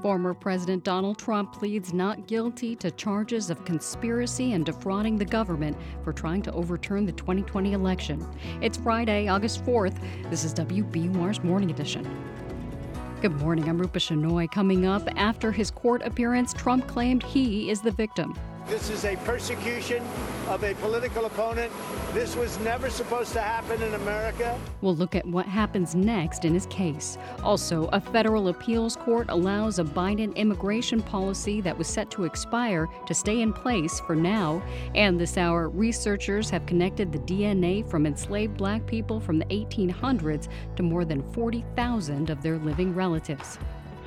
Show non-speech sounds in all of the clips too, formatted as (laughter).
Former President Donald Trump pleads not guilty to charges of conspiracy and defrauding the government for trying to overturn the 2020 election. It's Friday, August 4th. This is WBUR's Morning Edition. Good morning. I'm Rupa Shenoy. Coming up, after his court appearance, Trump claimed he is the victim. This is a persecution of a political opponent. This was never supposed to happen in America. We'll look at what happens next in his case. Also, a federal appeals court allows a Biden immigration policy that was set to expire to stay in place for now. And this hour, researchers have connected the DNA from enslaved black people from the 1800s to more than 40,000 of their living relatives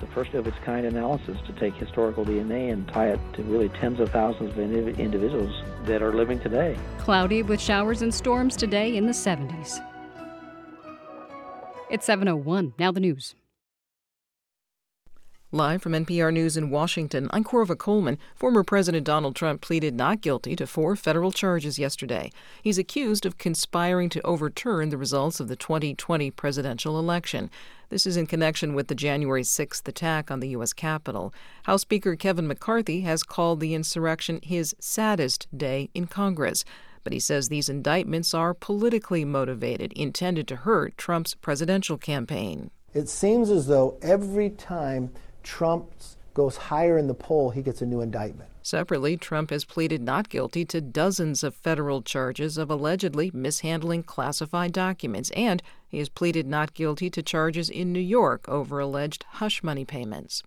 the first of its kind analysis to take historical DNA and tie it to really tens of thousands of individuals that are living today. Cloudy with showers and storms today in the 70s. It's 701. Now the news. Live from NPR News in Washington, I'm Korva Coleman. Former President Donald Trump pleaded not guilty to four federal charges yesterday. He's accused of conspiring to overturn the results of the 2020 presidential election. This is in connection with the January 6th attack on the U.S. Capitol. House Speaker Kevin McCarthy has called the insurrection his saddest day in Congress. But he says these indictments are politically motivated, intended to hurt Trump's presidential campaign. It seems as though every time Trump goes higher in the poll, he gets a new indictment. Separately, Trump has pleaded not guilty to dozens of federal charges of allegedly mishandling classified documents, and he has pleaded not guilty to charges in New York over alleged hush money payments.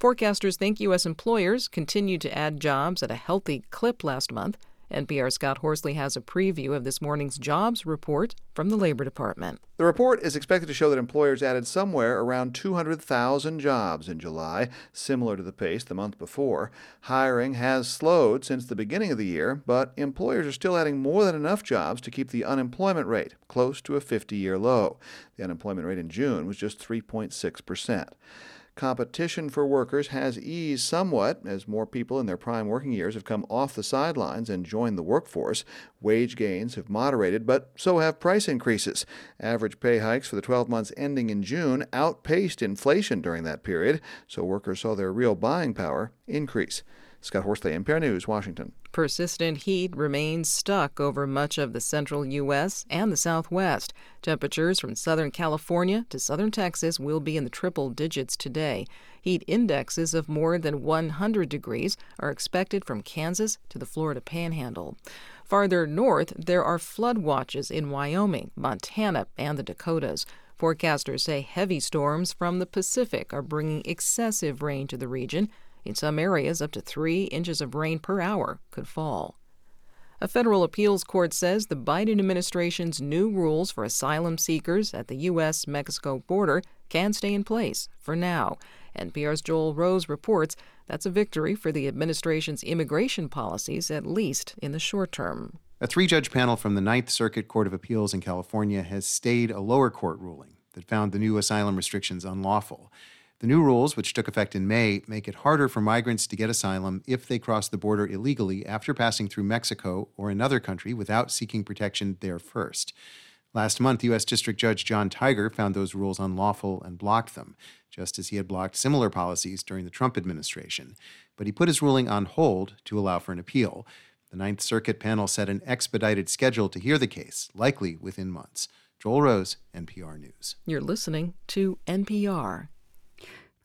Forecasters think U.S. employers continued to add jobs at a healthy clip last month. NPR Scott Horsley has a preview of this morning's jobs report from the Labor Department. The report is expected to show that employers added somewhere around 200,000 jobs in July, similar to the pace the month before. Hiring has slowed since the beginning of the year, but employers are still adding more than enough jobs to keep the unemployment rate close to a 50 year low. The unemployment rate in June was just 3.6 percent. Competition for workers has eased somewhat as more people in their prime working years have come off the sidelines and joined the workforce. Wage gains have moderated, but so have price increases. Average pay hikes for the 12 months ending in June outpaced inflation during that period, so workers saw their real buying power increase. Scott Horsley, NPR News, Washington. Persistent heat remains stuck over much of the central U.S. and the Southwest. Temperatures from Southern California to Southern Texas will be in the triple digits today. Heat indexes of more than 100 degrees are expected from Kansas to the Florida Panhandle. Farther north, there are flood watches in Wyoming, Montana, and the Dakotas. Forecasters say heavy storms from the Pacific are bringing excessive rain to the region. In some areas, up to three inches of rain per hour could fall. A federal appeals court says the Biden administration's new rules for asylum seekers at the U.S. Mexico border can stay in place for now. NPR's Joel Rose reports that's a victory for the administration's immigration policies, at least in the short term. A three judge panel from the Ninth Circuit Court of Appeals in California has stayed a lower court ruling that found the new asylum restrictions unlawful. The new rules, which took effect in May, make it harder for migrants to get asylum if they cross the border illegally after passing through Mexico or another country without seeking protection there first. Last month, U.S. District Judge Jon Tigar found those rules unlawful and blocked them, just as he had blocked similar policies during the Trump administration. But he put his ruling on hold to allow for an appeal. The Ninth Circuit panel set an expedited schedule to hear the case, likely within months. Joel Rose, NPR News. You're listening to NPR.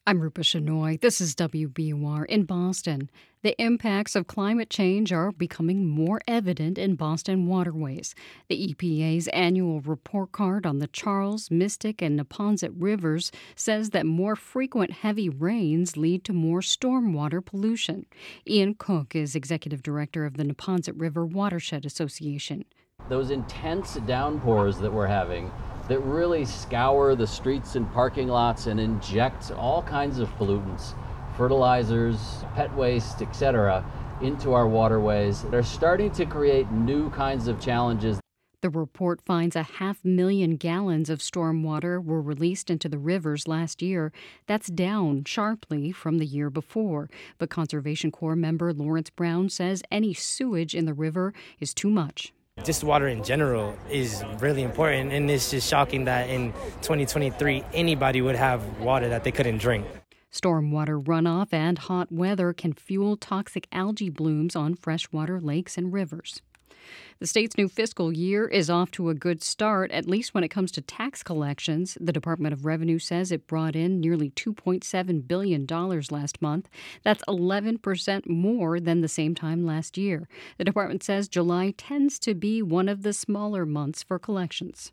I'm Rupa Shenoy. This is WBUR in Boston. The impacts of climate change are becoming more evident in Boston waterways. The EPA's annual report card on the Charles, Mystic, and Neponset rivers says that more frequent heavy rains lead to more stormwater pollution. Ian Cooke is executive director of the Neponset River Watershed Association. Those intense downpours that we're having that really scour the streets and parking lots and inject all kinds of pollutants, fertilizers, pet waste, etc., into our waterways. They're starting to create new kinds of challenges. The report finds a half million gallons of stormwater were released into the rivers last year. That's down sharply from the year before. But Conservation Corps member Lawrence Brown says any sewage in the river is too much. Just water in general is really important, and it's just shocking that in 2023 anybody would have water that they couldn't drink. Stormwater runoff and hot weather can fuel toxic algae blooms on freshwater lakes and rivers. The state's new fiscal year is off to a good start, at least when it comes to tax collections. The Department of Revenue says it brought in nearly $2.7 billion last month. That's 11% more than the same time last year. The department says July tends to be one of the smaller months for collections.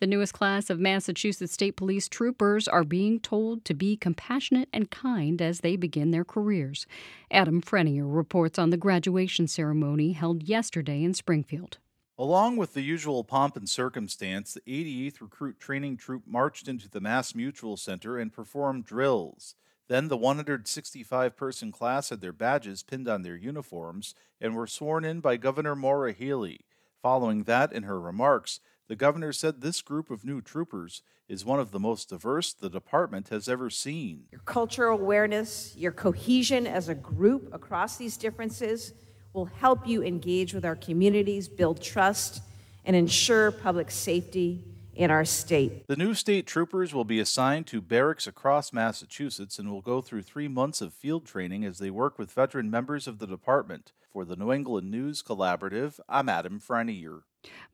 The newest class of Massachusetts State Police troopers are being told to be compassionate and kind as they begin their careers. Adam Frenier reports on the graduation ceremony held yesterday in Springfield. Along with the usual pomp and circumstance, the 88th Recruit Training Troop marched into the Mass Mutual Center and performed drills. Then the 165 person class had their badges pinned on their uniforms and were sworn in by Governor Maura Healey. Following that, in her remarks, the governor said this group of new troopers is one of the most diverse the department has ever seen. Your cultural awareness, your cohesion as a group across these differences will help you engage with our communities, build trust, and ensure public safety in our state. The new state troopers will be assigned to barracks across Massachusetts and will go through three months of field training as they work with veteran members of the department. For the New England News Collaborative, I'm Adam Frenier.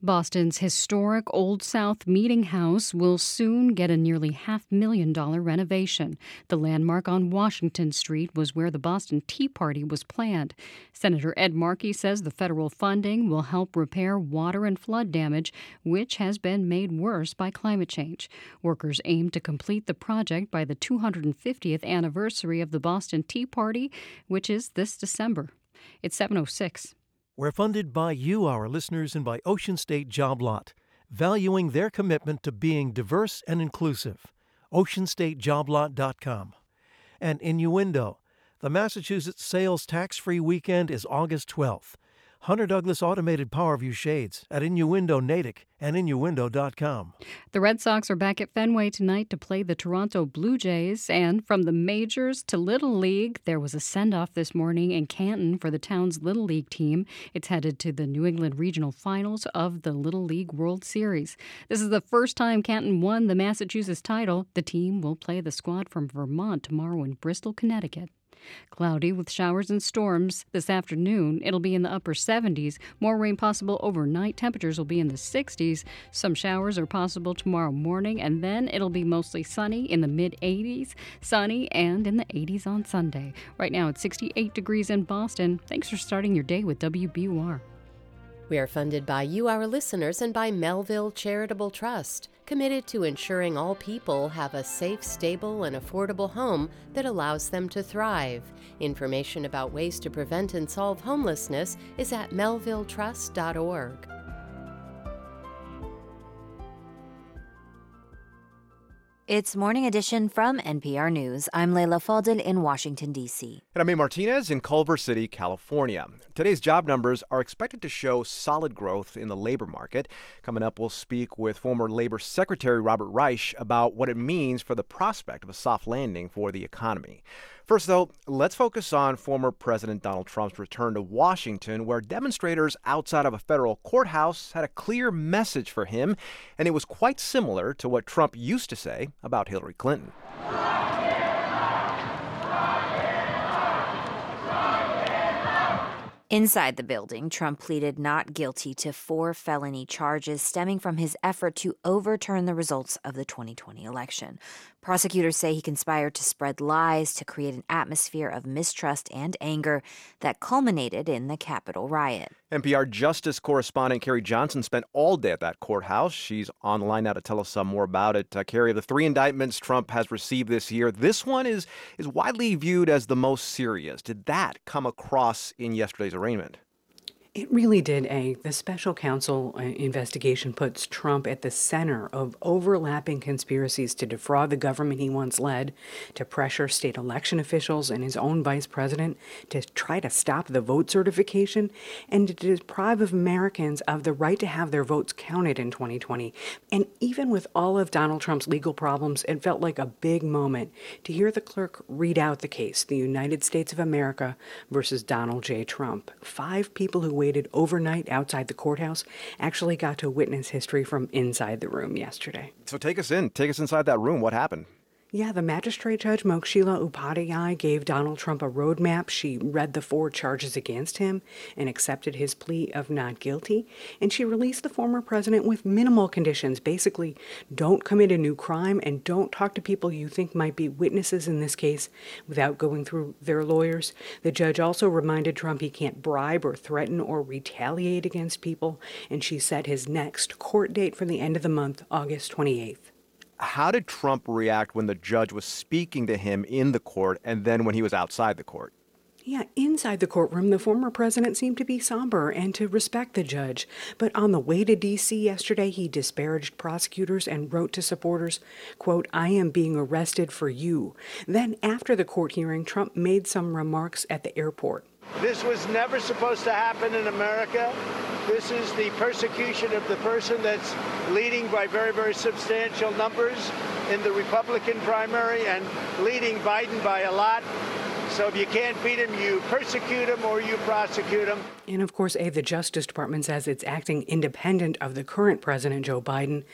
Boston's historic Old South Meeting House will soon get a nearly half million dollar renovation. The landmark on Washington Street was where the Boston Tea Party was planned. Senator Ed Markey says the federal funding will help repair water and flood damage, which has been made worse by climate change. Workers aim to complete the project by the 250th anniversary of the Boston Tea Party, which is this December. It's 706. We're funded by you, our listeners, and by Ocean State Job Lot, valuing their commitment to being diverse and inclusive. OceanStateJobLot.com. And Innuendo. The Massachusetts Sales Tax Free Weekend is August 12th. Hunter Douglas Automated PowerView Shades at Innuendo Natick and Innuendo.com. The Red Sox are back at Fenway tonight to play the Toronto Blue Jays. And from the majors to Little League, there was a send off this morning in Canton for the town's Little League team. It's headed to the New England Regional Finals of the Little League World Series. This is the first time Canton won the Massachusetts title. The team will play the squad from Vermont tomorrow in Bristol, Connecticut. Cloudy with showers and storms this afternoon. It'll be in the upper 70s. More rain possible overnight. Temperatures will be in the 60s. Some showers are possible tomorrow morning, and then it'll be mostly sunny in the mid 80s, sunny, and in the 80s on Sunday. Right now it's 68 degrees in Boston. Thanks for starting your day with WBUR. We are funded by you, our listeners, and by Melville Charitable Trust, committed to ensuring all people have a safe, stable, and affordable home that allows them to thrive. Information about ways to prevent and solve homelessness is at melvilletrust.org. It's Morning Edition from NPR News. I'm Leila Fadel in Washington, D.C. And I'm A. Martinez in Culver City, California. Today's job numbers are expected to show solid growth in the labor market. Coming up, we'll speak with former Labor Secretary Robert Reich about what it means for the prospect of a soft landing for the economy. First, though, let's focus on former President Donald Trump's return to Washington, where demonstrators outside of a federal courthouse had a clear message for him, and it was quite similar to what Trump used to say about Hillary Clinton. Inside the building, Trump pleaded not guilty to four felony charges stemming from his effort to overturn the results of the 2020 election. Prosecutors say he conspired to spread lies to create an atmosphere of mistrust and anger that culminated in the Capitol riot. NPR Justice correspondent Carrie Johnson spent all day at that courthouse. She's online now to tell us some more about it. Uh, Carrie, the three indictments Trump has received this year, this one is, is widely viewed as the most serious. Did that come across in yesterday's arraignment? It really did, A. The special counsel uh, investigation puts Trump at the center of overlapping conspiracies to defraud the government he once led, to pressure state election officials and his own vice president to try to stop the vote certification, and to deprive Americans of the right to have their votes counted in 2020. And even with all of Donald Trump's legal problems, it felt like a big moment to hear the clerk read out the case the United States of America versus Donald J. Trump. Five people who waited overnight outside the courthouse actually got to witness history from inside the room yesterday. So take us in. Take us inside that room. What happened? Yeah, the magistrate judge Moxila Upadhyaya gave Donald Trump a roadmap. She read the four charges against him and accepted his plea of not guilty. And she released the former president with minimal conditions. Basically, don't commit a new crime and don't talk to people you think might be witnesses in this case without going through their lawyers. The judge also reminded Trump he can't bribe or threaten or retaliate against people. And she set his next court date for the end of the month, August 28th. How did Trump react when the judge was speaking to him in the court and then when he was outside the court? Yeah, inside the courtroom, the former president seemed to be somber and to respect the judge. But on the way to D.C. yesterday, he disparaged prosecutors and wrote to supporters, quote, I am being arrested for you. Then, after the court hearing, Trump made some remarks at the airport. This was never supposed to happen in America. This is the persecution of the person that's leading by very, very substantial numbers in the Republican primary and leading Biden by a lot. So if you can't beat him, you persecute him or you prosecute him. And of course, A, the Justice Department says it's acting independent of the current President Joe Biden.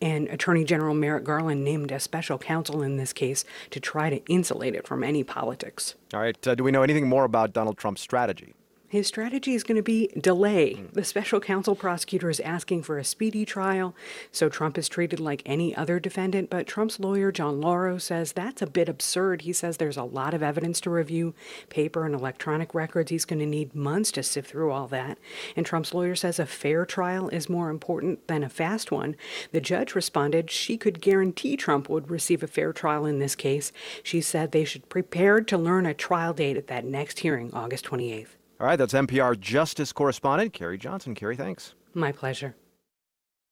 And Attorney General Merrick Garland named a special counsel in this case to try to insulate it from any politics. All right. Uh, do we know anything more about Donald Trump's strategy? His strategy is going to be delay. The special counsel prosecutor is asking for a speedy trial, so Trump is treated like any other defendant. But Trump's lawyer, John Lauro, says that's a bit absurd. He says there's a lot of evidence to review, paper and electronic records. He's going to need months to sift through all that. And Trump's lawyer says a fair trial is more important than a fast one. The judge responded she could guarantee Trump would receive a fair trial in this case. She said they should prepare to learn a trial date at that next hearing, August 28th. All right, that's NPR Justice correspondent Carrie Johnson. Carrie, thanks. My pleasure.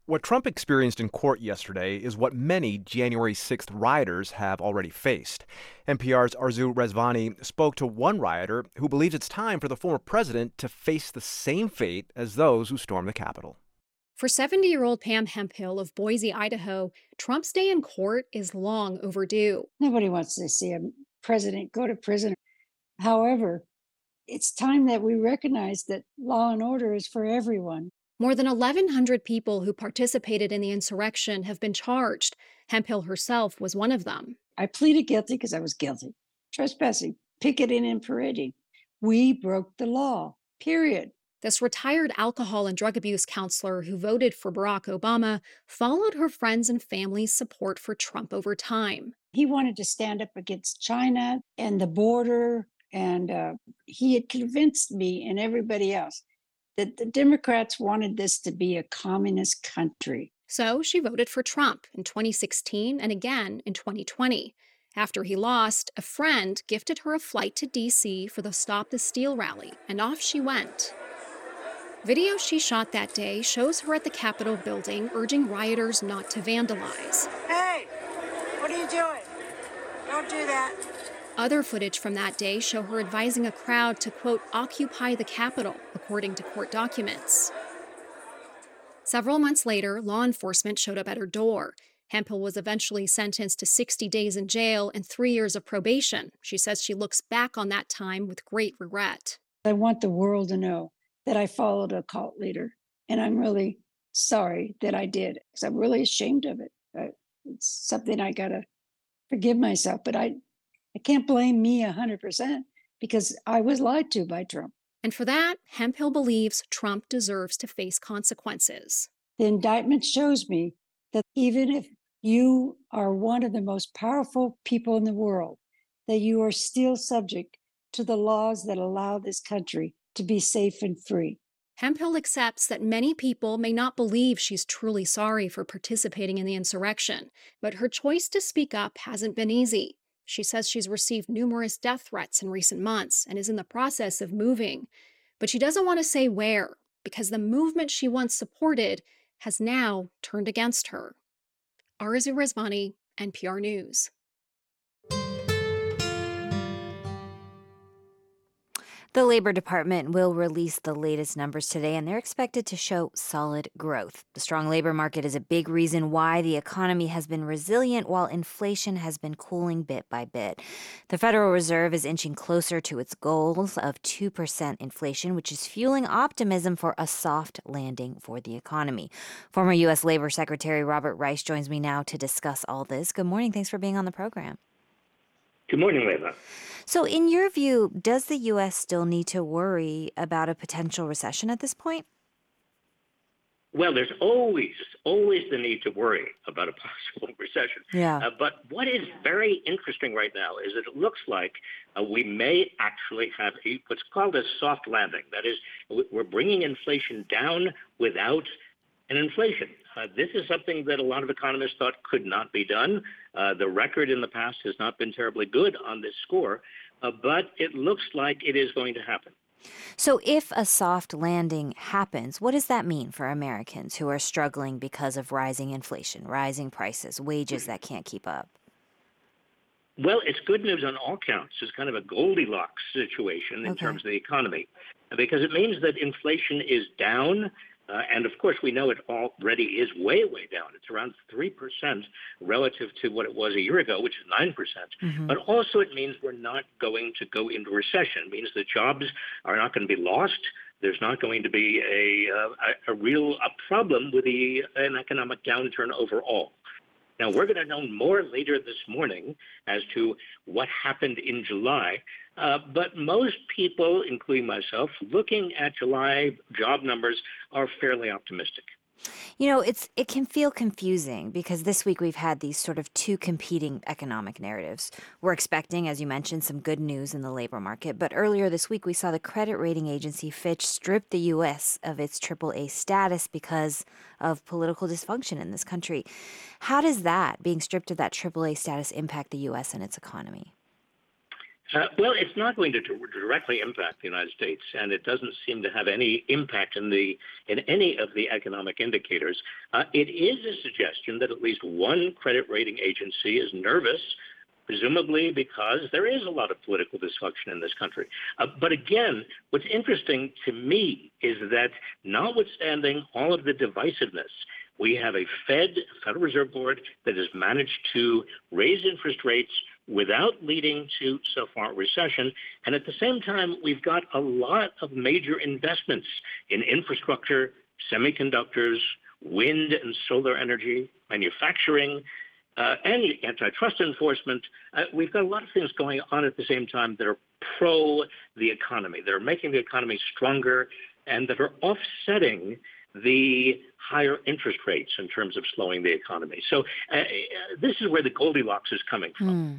What Trump experienced in court yesterday is what many January 6th rioters have already faced. NPR's Arezou Rezvani spoke to one rioter who believes it's time for the former president to face the same fate as those who stormed the Capitol. For 70 year old Pam Hemphill of Boise, Idaho, Trump's day in court is long overdue. Nobody wants to see a president go to prison. However, it's time that we recognize that law and order is for everyone. More than 1,100 people who participated in the insurrection have been charged. Hemphill herself was one of them. I pleaded guilty because I was guilty. Trespassing, picketing, and parading. We broke the law, period. This retired alcohol and drug abuse counselor who voted for Barack Obama followed her friends and family's support for Trump over time. He wanted to stand up against China and the border and uh, he had convinced me and everybody else that the Democrats wanted this to be a communist country. So she voted for Trump in 2016 and again in 2020. After he lost, a friend gifted her a flight to DC for the Stop the Steal rally, and off she went. Video she shot that day shows her at the Capitol building urging rioters not to vandalize. Hey, what are you doing? Don't do that. Other footage from that day show her advising a crowd to, quote, occupy the Capitol, according to court documents. Several months later, law enforcement showed up at her door. Hemphill was eventually sentenced to 60 days in jail and three years of probation. She says she looks back on that time with great regret. I want the world to know that I followed a cult leader, and I'm really sorry that I did because I'm really ashamed of it. It's something I got to forgive myself, but I I can't blame me 100% because I was lied to by Trump. And for that, Hemphill believes Trump deserves to face consequences. The indictment shows me that even if you are one of the most powerful people in the world, that you are still subject to the laws that allow this country to be safe and free. Hemphill accepts that many people may not believe she's truly sorry for participating in the insurrection, but her choice to speak up hasn't been easy. She says she's received numerous death threats in recent months and is in the process of moving. But she doesn't want to say where because the movement she once supported has now turned against her. Arezou Rezvani, NPR News. The Labor Department will release the latest numbers today, and they're expected to show solid growth. The strong labor market is a big reason why the economy has been resilient while inflation has been cooling bit by bit. The Federal Reserve is inching closer to its goals of 2% inflation, which is fueling optimism for a soft landing for the economy. Former U.S. Labor Secretary Robert Reich joins me now to discuss all this. Good morning. Thanks for being on the program. Good morning, Leila. So, in your view, does the U.S. still need to worry about a potential recession at this point? Well, there's always, always the need to worry about a (laughs) possible recession. Yeah. Uh, but what is very interesting right now is that it looks like uh, we may actually have a, what's called a soft landing. That is, we're bringing inflation down without an inflation. Uh, this is something that a lot of economists thought could not be done. Uh, the record in the past has not been terribly good on this score, uh, but it looks like it is going to happen. So, if a soft landing happens, what does that mean for Americans who are struggling because of rising inflation, rising prices, wages that can't keep up? Well, it's good news on all counts. It's kind of a Goldilocks situation in Okay. terms of the economy because it means that inflation is down. Uh, and of course, we know it already is way, way down. It's around 3% relative to what it was a year ago, which is 9%. percent Mhm. But also, it means we're not going to go into recession. It means the jobs are not going to be lost. There's not going to be a, uh, a, a real a problem with the, an economic downturn overall. Now, we're going to know more later this morning as to what happened in July. Uh, but most people, including myself, looking at July job numbers are fairly optimistic. You know, it's it can feel confusing because this week we've had these sort of two competing economic narratives. We're expecting, as you mentioned, some good news in the labor market, but earlier this week we saw the credit rating agency Fitch strip the US of its AAA status because of political dysfunction in this country. How does that, being stripped of that AAA status, impact the US and its economy? Uh, well, it's not going to directly impact the United States, and it doesn't seem to have any impact in the in any of the economic indicators. Uh, it is a suggestion that at least one credit rating agency is nervous, presumably because there is a lot of political dysfunction in this country. Uh, but again, what's interesting to me is that notwithstanding all of the divisiveness, we have a Fed, Federal Reserve Board, that has managed to raise interest rates without leading to, so far, recession. And at the same time, we've got a lot of major investments in infrastructure, semiconductors, wind and solar energy, manufacturing, uh, and antitrust enforcement. Uh, we've got a lot of things going on at the same time that are pro the economy, that are making the economy stronger, and that are offsetting the higher interest rates in terms of slowing the economy. So uh, uh, this is where the Goldilocks is coming from. Hmm.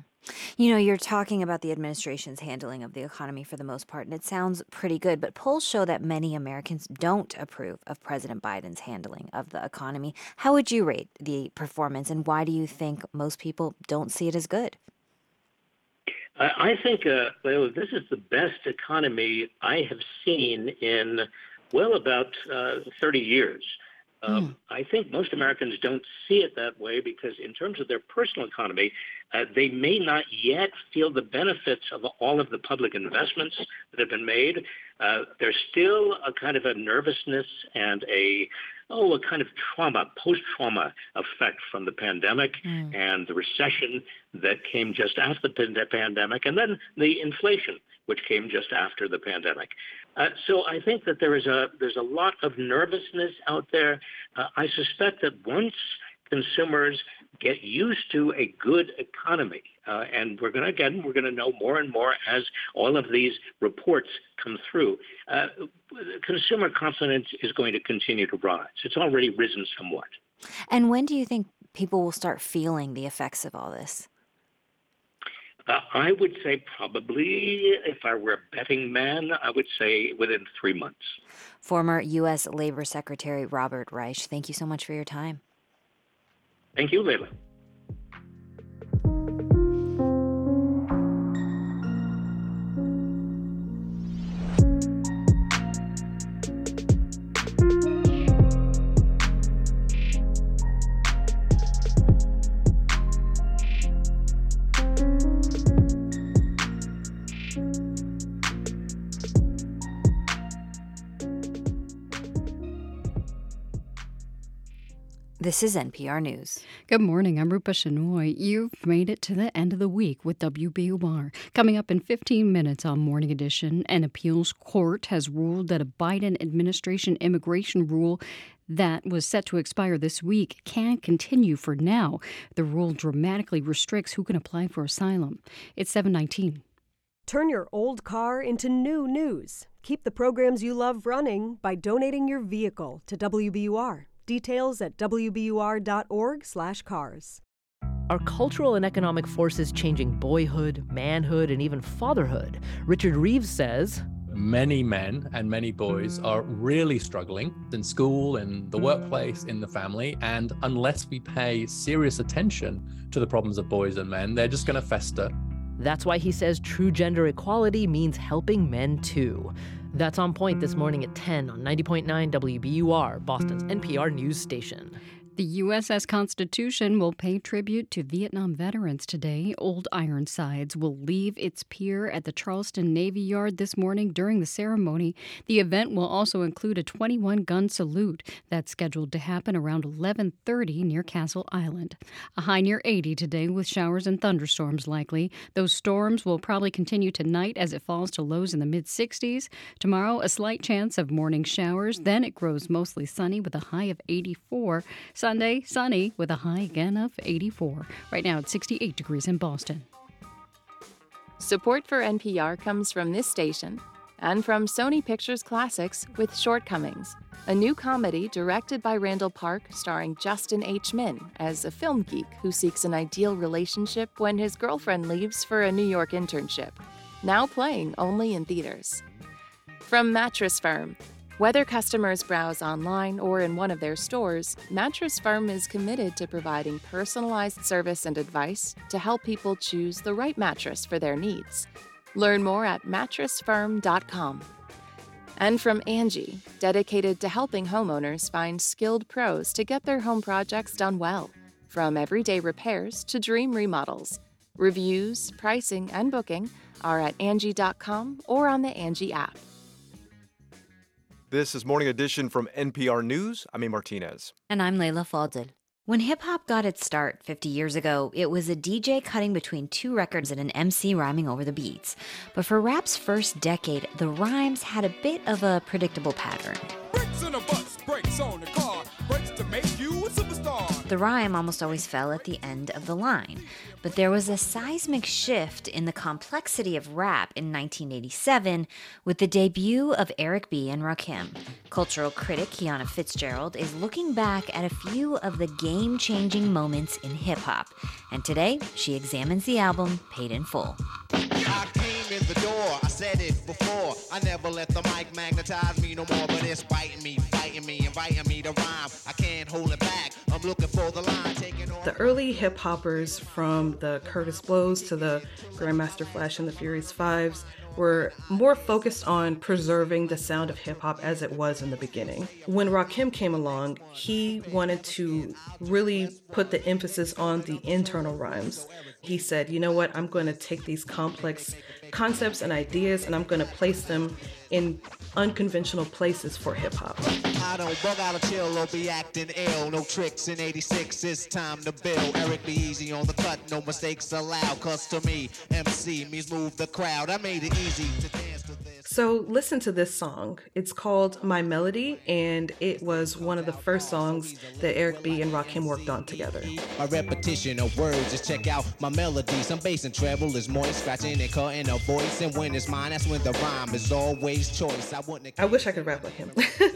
You know, you're talking about the administration's handling of the economy for the most part, and it sounds pretty good, but polls show that many Americans don't approve of President Biden's handling of the economy. How would you rate the performance, and why do you think most people don't see it as good? I I think uh, well, this is the best economy I have seen in, well, about uh, 30 years. Um, I think most Americans don't see it that way because, in terms of their personal economy, uh, they may not yet feel the benefits of all of the public investments that have been made. Uh, there's still a kind of a nervousness and a oh, a kind of trauma, post-trauma effect from the pandemic and the recession that came just after the pandemic, and then the inflation, which came just after the pandemic. Uh, so I think that there is a there's a lot of nervousness out there. Uh, I suspect that once consumers get used to a good economy, uh, and we're going to again we're going to know more and more as all of these reports come through. Uh, consumer confidence is going to continue to rise. It's already risen somewhat. And when do you think people will start feeling the effects of all this? Uh, I would say probably, if I were a betting man, I would say within three months. Former U.S. Labor Secretary Robert Reich, thank you so much for your time. Thank you, Leila. This is NPR News. Good morning. I'm Rupa Shenoy. You've made it to the end of the week with WBUR. Coming up in 15 minutes on Morning Edition, an appeals court has ruled that a Biden administration immigration rule that was set to expire this week can continue for now. The rule dramatically restricts who can apply for asylum. It's 719. Turn your old car into new news. Keep the programs you love running by donating your vehicle to WBUR. Details at wbur.org/cars. Are cultural and economic forces changing boyhood, manhood, and even fatherhood? Richard Reeves says many men and many boys are really struggling in school, in the workplace, in the family. And unless we pay serious attention to the problems of boys and men, they're just going to fester. That's why he says true gender equality means helping men too. That's on point this morning at 10 on 90.9 WBUR, Boston's NPR news station. The USS Constitution will pay tribute to Vietnam veterans today. Old Ironsides will leave its pier at the Charleston Navy Yard this morning during the ceremony. The event will also include a 21-gun salute that's scheduled to happen around 11:30 near Castle Island. A high near 80 today with showers and thunderstorms likely. Those storms will probably continue tonight as it falls to lows in the mid 60s. Tomorrow, a slight chance of morning showers, then it grows mostly sunny with a high of 84. Sunday, sunny with a high again of 84. Right now it's 68 degrees in Boston. Support for NPR comes from this station and from Sony Pictures Classics with Shortcomings, a new comedy directed by Randall Park starring Justin H. Min as a film geek who seeks an ideal relationship when his girlfriend leaves for a New York internship. Now playing only in theaters. From Mattress Firm, whether customers browse online or in one of their stores, Mattress Firm is committed to providing personalized service and advice to help people choose the right mattress for their needs. Learn more at mattressfirm.com. And from Angie, dedicated to helping homeowners find skilled pros to get their home projects done well, from everyday repairs to dream remodels. Reviews, pricing, and booking are at Angie.com or on the Angie app. This is Morning Edition from NPR News. I'm A. Martinez. And I'm Leila Fadel. When hip hop got its start 50 years ago, it was a DJ cutting between two records and an MC rhyming over the beats. But for rap's first decade, the rhymes had a bit of a predictable pattern. Bricks in a bus, brakes on the car, The rhyme almost always fell at the end of the line. But there was a seismic shift in the complexity of rap in 1987 with the debut of Eric B. and Rakim. Cultural critic Kiana Fitzgerald is looking back at a few of the game changing moments in hip hop. And today, she examines the album Paid in Full. Came in the door, I said it before. I never let the mic magnetize me no more, but it's biting me, fighting me, inviting me to rhyme. I can't hold it back. I'm looking for the line, taking. The early hip hoppers, from the Kurtis Blows to the Grandmaster Flash and the Furious Fives, were more focused on preserving the sound of hip hop as it was in the beginning. When Rakim came along, he wanted to really put the emphasis on the internal rhymes. He said, you know what, I'm going to take these complex concepts and ideas and I'm going to place them in unconventional places for hip hop. I don't bug out of chill or be acting ill. No tricks in 86, it's time to build. Eric B. easy on the cut, no mistakes allowed. Cause to me, MC means move the crowd. I made it easy to dance. So listen to this song. It's called My Melody, and it was one of the first songs that Eric B. and Rakim worked on together. My repetition of words, just check out my melody. Some bass and treble is moist, scratching and cutting a voice. And when it's mine, that's when the rhyme is always choice. I. I wish I could rap like him. (laughs)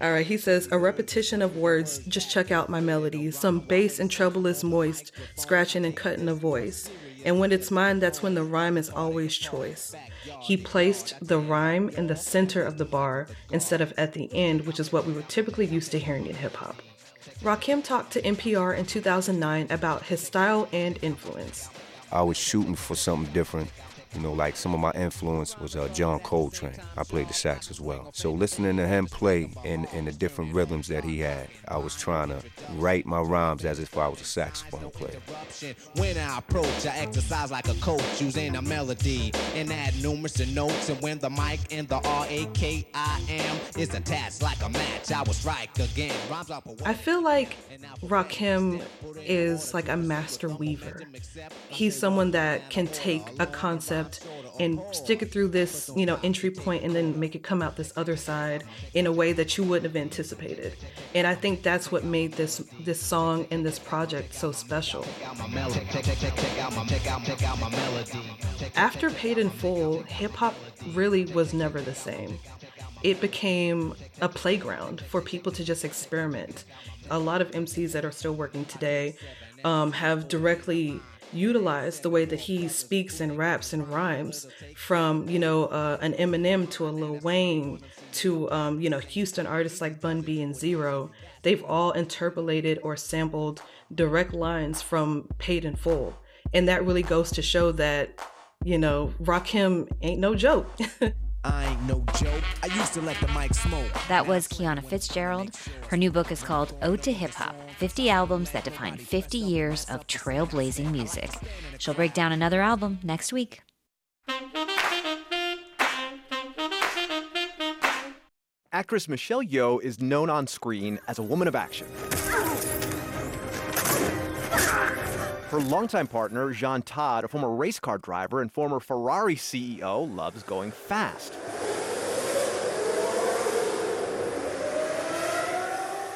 All right, he says, a repetition of words, just check out my melody. Some bass and treble is moist, scratching and cutting a voice. And when it's mine, that's when the rhyme is always choice. He placed the rhyme in the center of the bar instead of at the end, which is what we were typically used to hearing in hip hop. Rakim talked to NPR in 2009 about his style and influence. I was shooting for something different. You know, like some of my influence was uh, John Coltrane. I played the sax as well. So listening to him play in, in the different rhythms that he had, I was trying to write my rhymes as if I was a saxophone player. When I approach, I exercise like a coach using a melody and add numerous notes. And when the mic and the R A K I M is attached like a match, I will strike again. I feel like Rakim is like a master weaver. He's someone that can take a concept and stick it through this, you know, entry point and then make it come out this other side in a way that you wouldn't have anticipated. And I think that's what made this this song and this project so special. After Paid in Full, hip hop really was never the same. It became a playground for people to just experiment. A lot of MCs that are still working today um, have directly utilized the way that he speaks and raps and rhymes from you know uh, an Eminem to a Lil Wayne to um, you know Houston artists like Bun B and Z-Ro. They've all interpolated or sampled direct lines from Paid in Full, and that really goes to show that you know Rakim ain't no joke. (laughs) I ain't no joke. I used to let the mic smoke. That was Kiana Fitzgerald. Her new book is called Ode to Hip Hop 50 Albums That Define 50 Years of Trailblazing Music. She'll break down another album next week. Actress Michelle Yeoh is known on screen as a woman of action. Her longtime partner, Jean Todt, a former race car driver and former Ferrari CEO, loves going fast.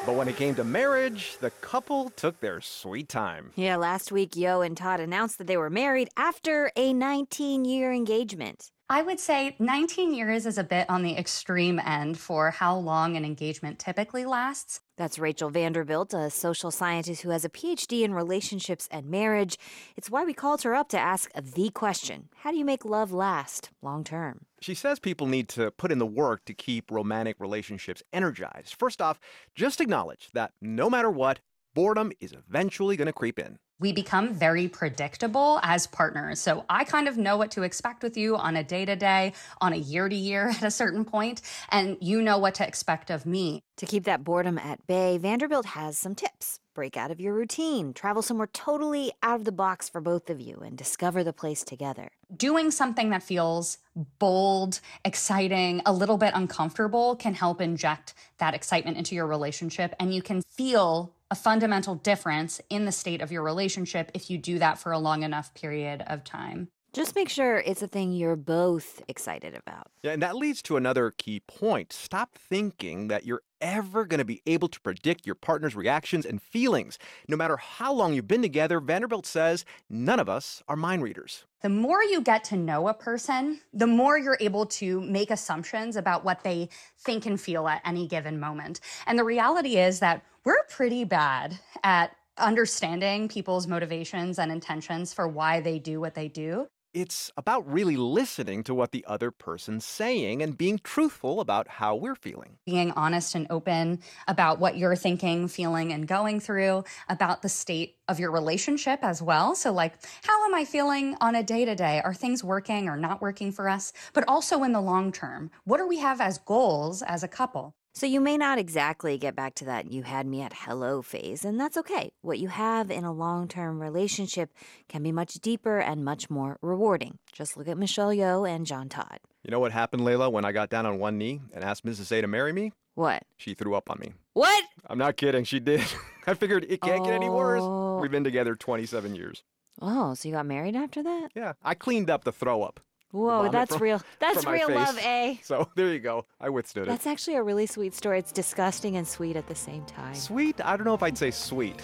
But when it came to marriage, the couple took their sweet time. Yeah, last week, Yeoh and Todt announced that they were married after a 19 year engagement. I would say 19 years is a bit on the extreme end for how long an engagement typically lasts. That's Rachel Vanderbilt, a social scientist who has a PhD in relationships and marriage. It's why we called her up to ask the question How do you make love last long term? She says people need to put in the work to keep romantic relationships energized. First off, just acknowledge that no matter what, boredom is eventually going to creep in we become very predictable as partners. So I kind of know what to expect with you on a day to day, on a year to year at a certain point, and you know what to expect of me. To keep that boredom at bay, Vanderbilt has some tips. Break out of your routine, travel somewhere totally out of the box for both of you, and discover the place together. Doing something that feels bold, exciting, a little bit uncomfortable can help inject that excitement into your relationship, and you can feel a fundamental difference in the state of your relationship if you do that for a long enough period of time. Just make sure it's a thing you're both excited about. Yeah, and that leads to another key point. Stop thinking that you're ever going to be able to predict your partner's reactions and feelings. No matter how long you've been together, Vanderbilt says none of us are mind readers. The more you get to know a person, the more you're able to make assumptions about what they think and feel at any given moment. And the reality is that we're pretty bad at understanding people's motivations and intentions for why they do what they do. It's about really listening to what the other person's saying and being truthful about how we're feeling. Being honest and open about what you're thinking, feeling, and going through, about the state of your relationship as well. So, like, how am I feeling on a day to day? Are things working or not working for us? But also in the long term, what do we have as goals as a couple? So you may not exactly get back to that you had me at hello phase, and that's okay. What you have in a long term relationship can be much deeper and much more rewarding. Just look at Michelle Yeoh and John Todt. You know what happened, Leila, when I got down on one knee and asked Mrs. A to marry me? What? She threw up on me. What? I'm not kidding. She did. (laughs) I figured it can't oh. get any worse. Oh. We've been together 27 years. Oh, so you got married after that? Yeah. I cleaned up the throw up. Whoa, that's from, real. (laughs) That's real face. love, eh? So there you go. I withstood that's it. That's actually a really sweet story. It's disgusting and sweet at the same time. Sweet? I don't know if I'd say sweet.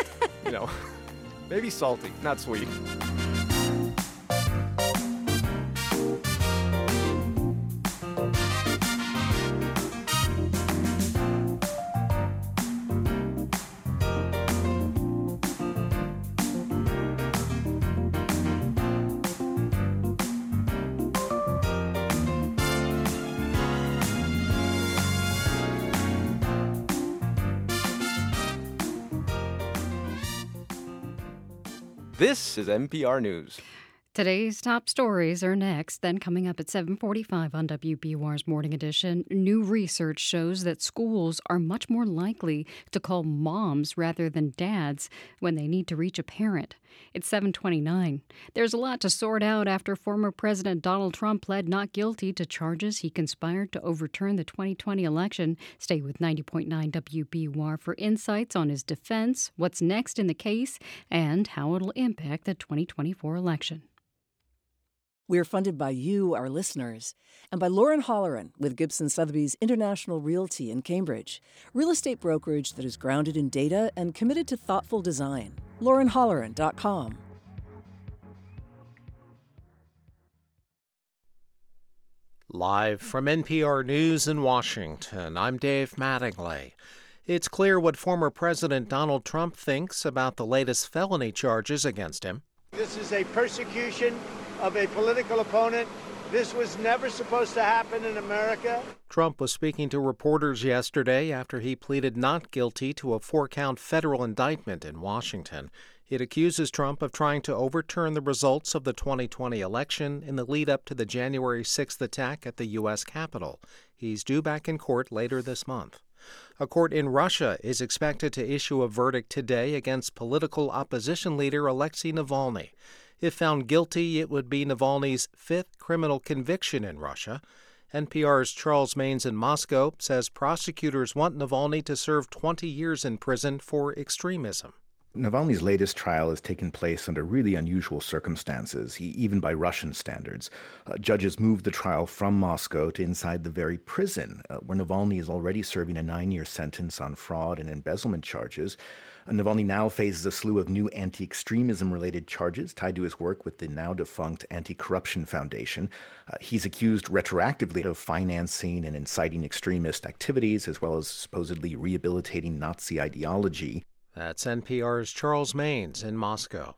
(laughs) you know, (laughs) maybe salty, not sweet. This is NPR News. Today's top stories are next. Then coming up at 7:45 on WBUR's Morning Edition, new research shows that schools are much more likely to call moms rather than dads when they need to reach a parent. It's 7:29. There's a lot to sort out after former President Donald Trump pled not guilty to charges he conspired to overturn the 2020 election. Stay with 90.9 WBUR for insights on his defense, what's next in the case, and how it'll impact the 2024 election. We're funded by you, our listeners, and by Lauren Holleran with Gibson Sotheby's International Realty in Cambridge, real estate brokerage that is grounded in data and committed to thoughtful design. LaurenHolleran.com. Live from NPR News in Washington, I'm Dave Mattingly. It's clear what former President Donald Trump thinks about the latest felony charges against him. This is a persecution of a political opponent. This was never supposed to happen in America. Trump was speaking to reporters yesterday after he pleaded not guilty to a four count federal indictment in Washington. It accuses Trump of trying to overturn the results of the 2020 election in the lead up to the January 6th attack at the U.S. Capitol. He's due back in court later this month. A court in Russia is expected to issue a verdict today against political opposition leader Alexei Navalny. If found guilty, it would be Navalny's fifth criminal conviction in Russia. NPR's Charles Maynes in Moscow says prosecutors want Navalny to serve 20 years in prison for extremism. Navalny's latest trial has taken place under really unusual circumstances, even by Russian standards. Uh, judges moved the trial from Moscow to inside the very prison, uh, where Navalny is already serving a nine year sentence on fraud and embezzlement charges. Navalny now faces a slew of new anti extremism related charges tied to his work with the now defunct Anti Corruption Foundation. Uh, he's accused retroactively of financing and inciting extremist activities, as well as supposedly rehabilitating Nazi ideology. That's NPR's Charles Maynes in Moscow.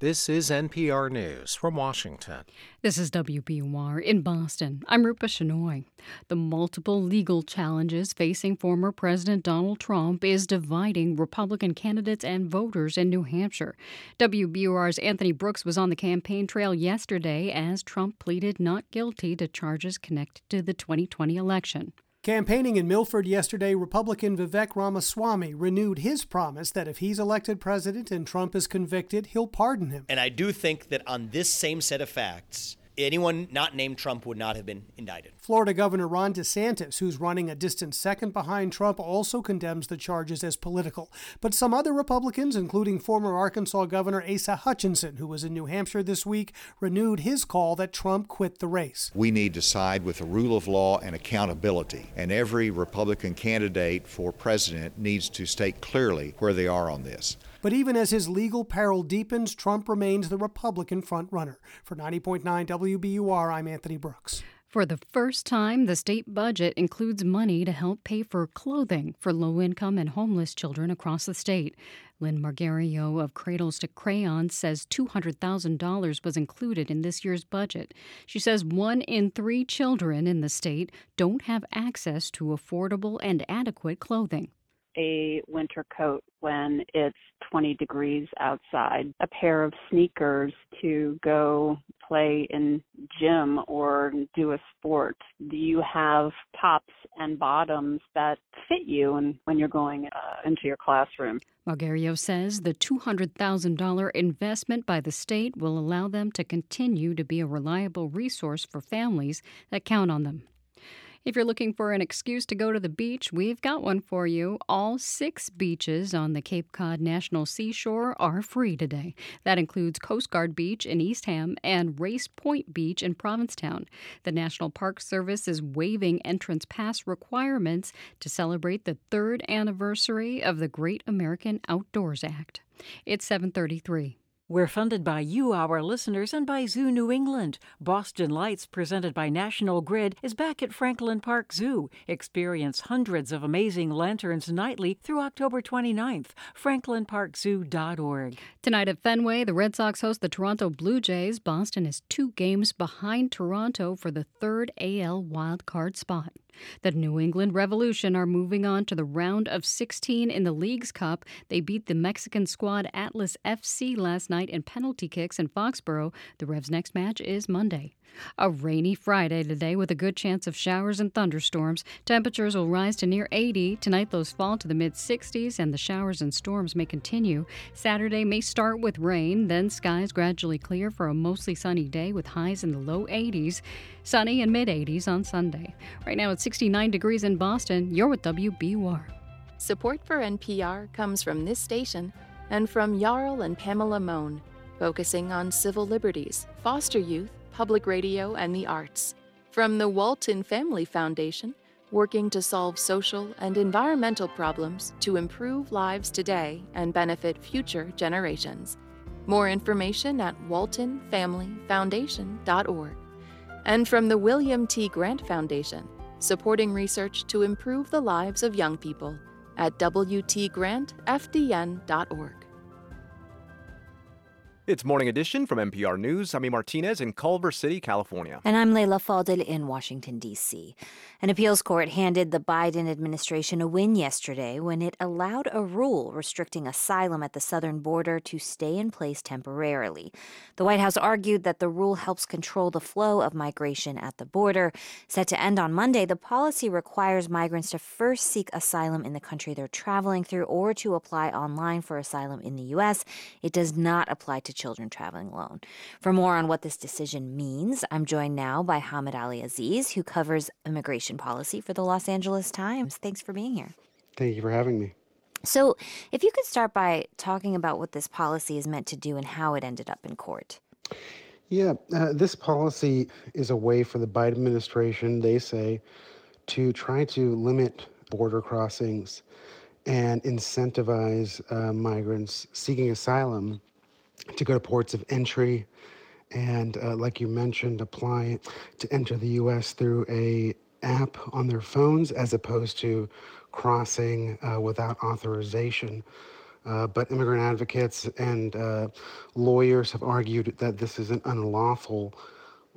This is NPR News from Washington. This is WBUR in Boston. I'm Rupa Shenoy. The multiple legal challenges facing former President Donald Trump is dividing Republican candidates and voters in New Hampshire. WBUR's Anthony Brooks was on the campaign trail yesterday as Trump pleaded not guilty to charges connected to the 2020 election. Campaigning in Milford yesterday, Republican Vivek Ramaswamy renewed his promise that if he's elected president and Trump is convicted, he'll pardon him. And I do think that on this same set of facts, anyone not named Trump would not have been indicted. Florida Governor Ron DeSantis, who's running a distant second behind Trump, also condemns the charges as political. But some other Republicans, including former Arkansas Governor Asa Hutchinson, who was in New Hampshire this week, renewed his call that Trump quit the race. We need to side with the rule of law and accountability, and every Republican candidate for president needs to state clearly where they are on this. But even as his legal peril deepens, Trump remains the Republican frontrunner. For 90.9 WBUR, I'm Anthony Brooks. For the first time, the state budget includes money to help pay for clothing for low income and homeless children across the state. Lynn Margherio of Cradles to Crayons says $200,000 was included in this year's budget. She says one in three children in the state don't have access to affordable and adequate clothing a winter coat when it's 20 degrees outside, a pair of sneakers to go play in gym or do a sport. Do you have tops and bottoms that fit you and when you're going uh, into your classroom? Margherio says the $200,000 investment by the state will allow them to continue to be a reliable resource for families that count on them. If you're looking for an excuse to go to the beach, we've got one for you. All six beaches on the Cape Cod National Seashore are free today. That includes Coast Guard Beach in Eastham and Race Point Beach in Provincetown. The National Park Service is waiving entrance pass requirements to celebrate the third anniversary of the Great American Outdoors Act. It's 733. We're funded by you, our listeners, and by Zoo New England. Boston Lights, presented by National Grid, is back at Franklin Park Zoo. Experience hundreds of amazing lanterns nightly through October 29th. FranklinParkZoo.org. Tonight at Fenway, the Red Sox host the Toronto Blue Jays. Boston is two games behind Toronto for the third AL wildcard spot. The New England Revolution are moving on to the round of 16 in the Leagues Cup. They beat the Mexican squad Atlas FC last night in penalty kicks in Foxborough. The Revs' next match is Monday. A rainy Friday today with a good chance of showers and thunderstorms. Temperatures will rise to near 80. Tonight, those fall to the mid 60s, and the showers and storms may continue. Saturday may start with rain, then skies gradually clear for a mostly sunny day with highs in the low 80s. Sunny and mid 80s on Sunday. Right now, it's 69 degrees in Boston. You're with WBUR. Support for NPR comes from this station and from Jarl and Pamela Mohn, focusing on civil liberties, foster youth, public radio, and the arts. From the Walton Family Foundation, working to solve social and environmental problems to improve lives today and benefit future generations. More information at waltonfamilyfoundation.org. And from the William T. Grant Foundation, supporting research to improve the lives of young people at WTGrantFDN.org. It's Morning Edition from NPR News. I'm E. Martinez in Culver City, California. And I'm Leila Fadel in Washington, D.C. An appeals court handed the Biden administration a win yesterday when it allowed a rule restricting asylum at the southern border to stay in place temporarily. The White House argued that the rule helps control the flow of migration at the border. Set to end on Monday, the policy requires migrants to first seek asylum in the country they're traveling through or to apply online for asylum in the U.S. It does not apply to children traveling alone. For more on what this decision means, I'm joined now by Hamed Aleaziz, who covers immigration policy for the Los Angeles Times. Thanks for being here. Thank you for having me. So, if you could start by talking about what this policy is meant to do and how it ended up in court. Yeah, uh, this policy is a way for the Biden administration, they say, to try to limit border crossings and incentivize uh, migrants seeking asylum to go to ports of entry and uh, like you mentioned apply to enter the us through a app on their phones as opposed to crossing uh, without authorization uh, but immigrant advocates and uh, lawyers have argued that this is an unlawful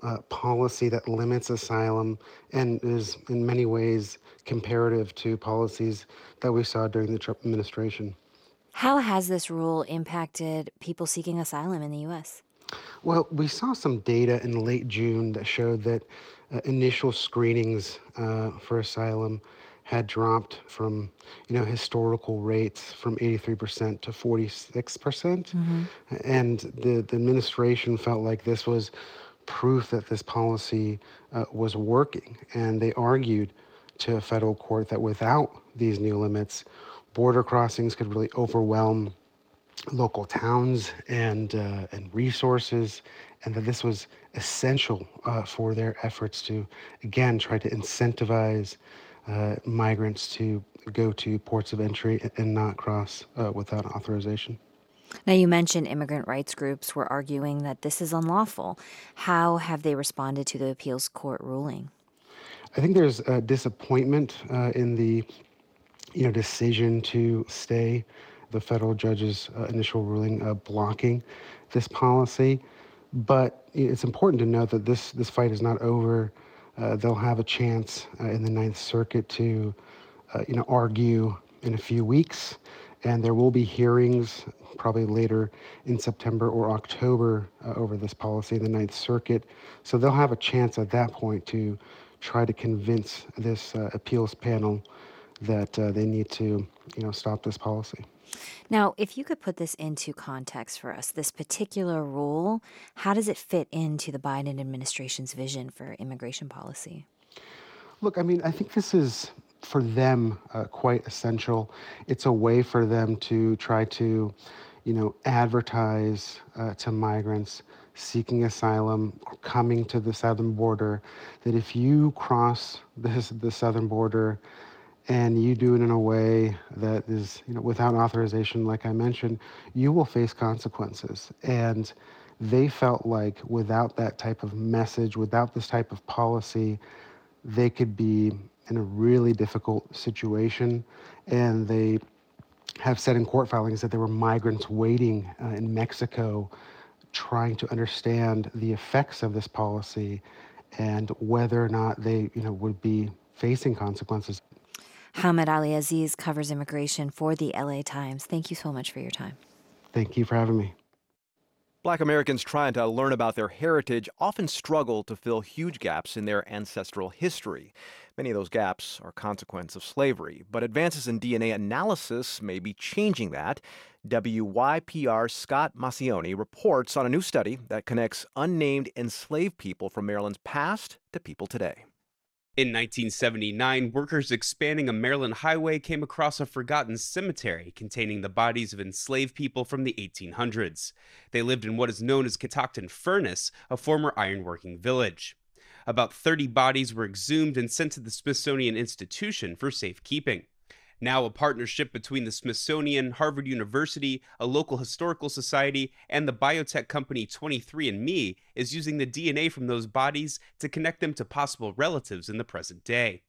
uh, policy that limits asylum and is in many ways comparative to policies that we saw during the Trump administration. How has this rule impacted people seeking asylum in the U.S.? Well, we saw some data in late June that showed that uh, initial screenings uh, for asylum had dropped from, you know, historical rates from 83% to 46%. percent Mm-hmm. And the, the administration felt like this was proof that this policy uh, was working. And they argued to a federal court that without these new limits, border crossings could really overwhelm local towns and uh, and resources, and that this was essential uh, for their efforts to again try to incentivize uh, migrants to go to ports of entry and not cross uh, without authorization. Now, you mentioned immigrant rights groups were arguing that this is unlawful. How have they responded to the appeals court ruling? I think there's a disappointment uh, in the you know decision to stay the federal judge's uh, initial ruling uh, blocking this policy. But it's important to note that this this fight is not over. Uh, they'll have a chance uh, in the Ninth Circuit to, uh, you know, argue in a few weeks, and there will be hearings probably later in September or October uh, over this policy in the Ninth Circuit. So they'll have a chance at that point to try to convince this appeals panel that uh, they need to, you know, stop this policy. Now, if you could put this into context for us, this particular rule, how does it fit into the Biden administration's vision for immigration policy? Look, I mean, I think this is for them uh, quite essential. It's a way for them to try to, you know, advertise uh, to migrants seeking asylum or coming to the southern border that if you cross this, the southern border and you do it in a way that is, you know, without authorization, like I mentioned, you will face consequences. And they felt like without that type of message, without this type of policy, they could be in a really difficult situation. And they have said in court filings that there were migrants waiting uh, in Mexico trying to understand the effects of this policy and whether or not they, you know, would be facing consequences. Hamed Aleaziz covers immigration for the LA Times. Thank you so much for your time. Thank you for having me. Black Americans trying to learn about their heritage often struggle to fill huge gaps in their ancestral history. Many of those gaps are consequence of slavery, but advances in DNA analysis may be changing that. WYPR's Scott Maucione reports on a new study that connects unnamed enslaved people from Maryland's past to people today. In 1979, workers expanding a Maryland highway came across a forgotten cemetery containing the bodies of enslaved people from the 1800s. They lived in what is known as Catoctin Furnace, a former ironworking village. About 30 bodies were exhumed and sent to the Smithsonian Institution for safekeeping. Now, a partnership between the Smithsonian, Harvard University, a local historical society, and the biotech company 23andMe is using the DNA from those bodies to connect them to possible relatives in the present day.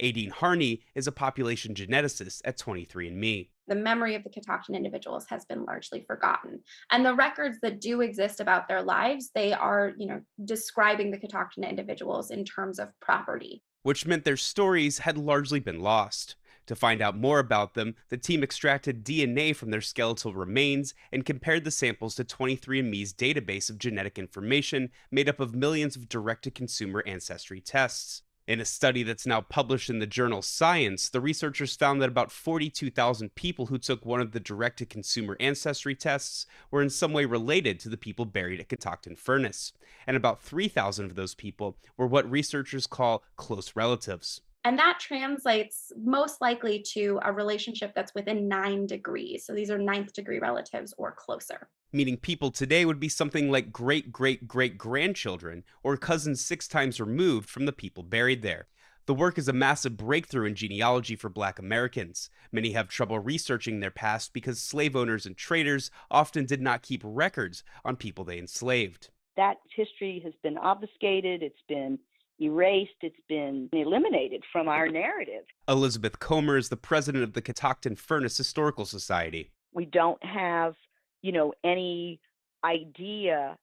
Éadaoin Harney is a population geneticist at 23andMe. The memory of the Catoctin individuals has been largely forgotten. And the records that do exist about their lives, they are, you know, describing the Catoctin individuals in terms of property. Which meant their stories had largely been lost. To find out more about them, the team extracted DNA from their skeletal remains and compared the samples to 23andMe's database of genetic information made up of millions of direct to consumer ancestry tests. In a study that's now published in the journal Science, the researchers found that about 42,000 people who took one of the direct to consumer ancestry tests were in some way related to the people buried at Catoctin Furnace, and about 3,000 of those people were what researchers call close relatives. And that translates most likely to a relationship that's within nine degrees. So these are ninth degree relatives or closer. Meaning people today would be something like great great great grandchildren or cousins six times removed from the people buried there. The work is a massive breakthrough in genealogy for black Americans. Many have trouble researching their past because slave owners and traders often did not keep records on people they enslaved. That history has been obfuscated, it's been erased, it's been eliminated from our narrative. Elizabeth Comer is the president of the Catoctin Furnace Historical Society. We don't have, you know, any idea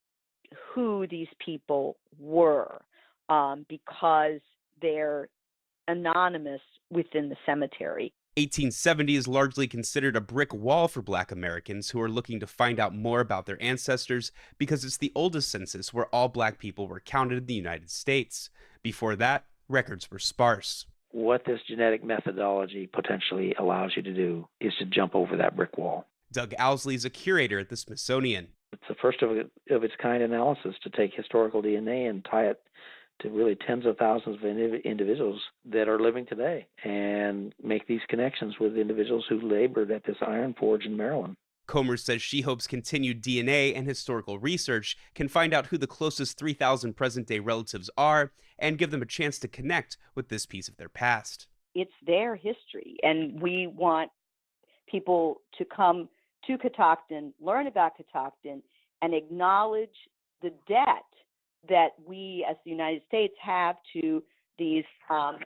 who these people were um, because they're anonymous within the cemetery. 1870 is largely considered a brick wall for black Americans who are looking to find out more about their ancestors because it's the oldest census where all black people were counted in the United States. Before that, records were sparse. What this genetic methodology potentially allows you to do is to jump over that brick wall. Doug Owsley is a curator at the Smithsonian. It's the first of, of its kind analysis to take historical DNA and tie it to really tens of thousands of individuals that are living today and make these connections with individuals who labored at this iron forge in Maryland. Comer says she hopes continued DNA and historical research can find out who the closest 3,000 present day relatives are and give them a chance to connect with this piece of their past. It's their history, and we want people to come to Catoctin, learn about Catoctin, and acknowledge the debt that we as the United States have to these um,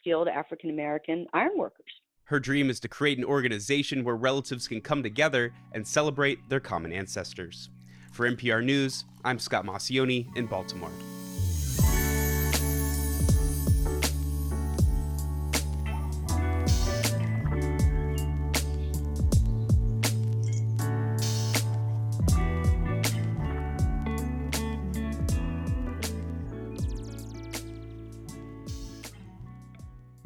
skilled African American ironworkers. Her dream is to create an organization where relatives can come together and celebrate their common ancestors. For NPR News, I'm Scott Maucione in Baltimore.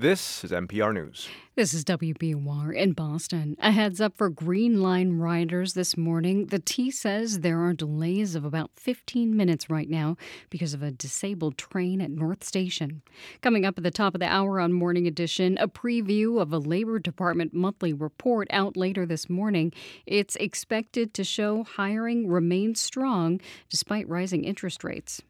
This is NPR News. This is WBUR in Boston. A heads up for Green Line riders this morning. The T says there are delays of about 15 minutes right now because of a disabled train at North Station. Coming up at the top of the hour on Morning Edition, a preview of a Labor Department monthly report out later this morning. It's expected to show hiring remains strong despite rising interest rates.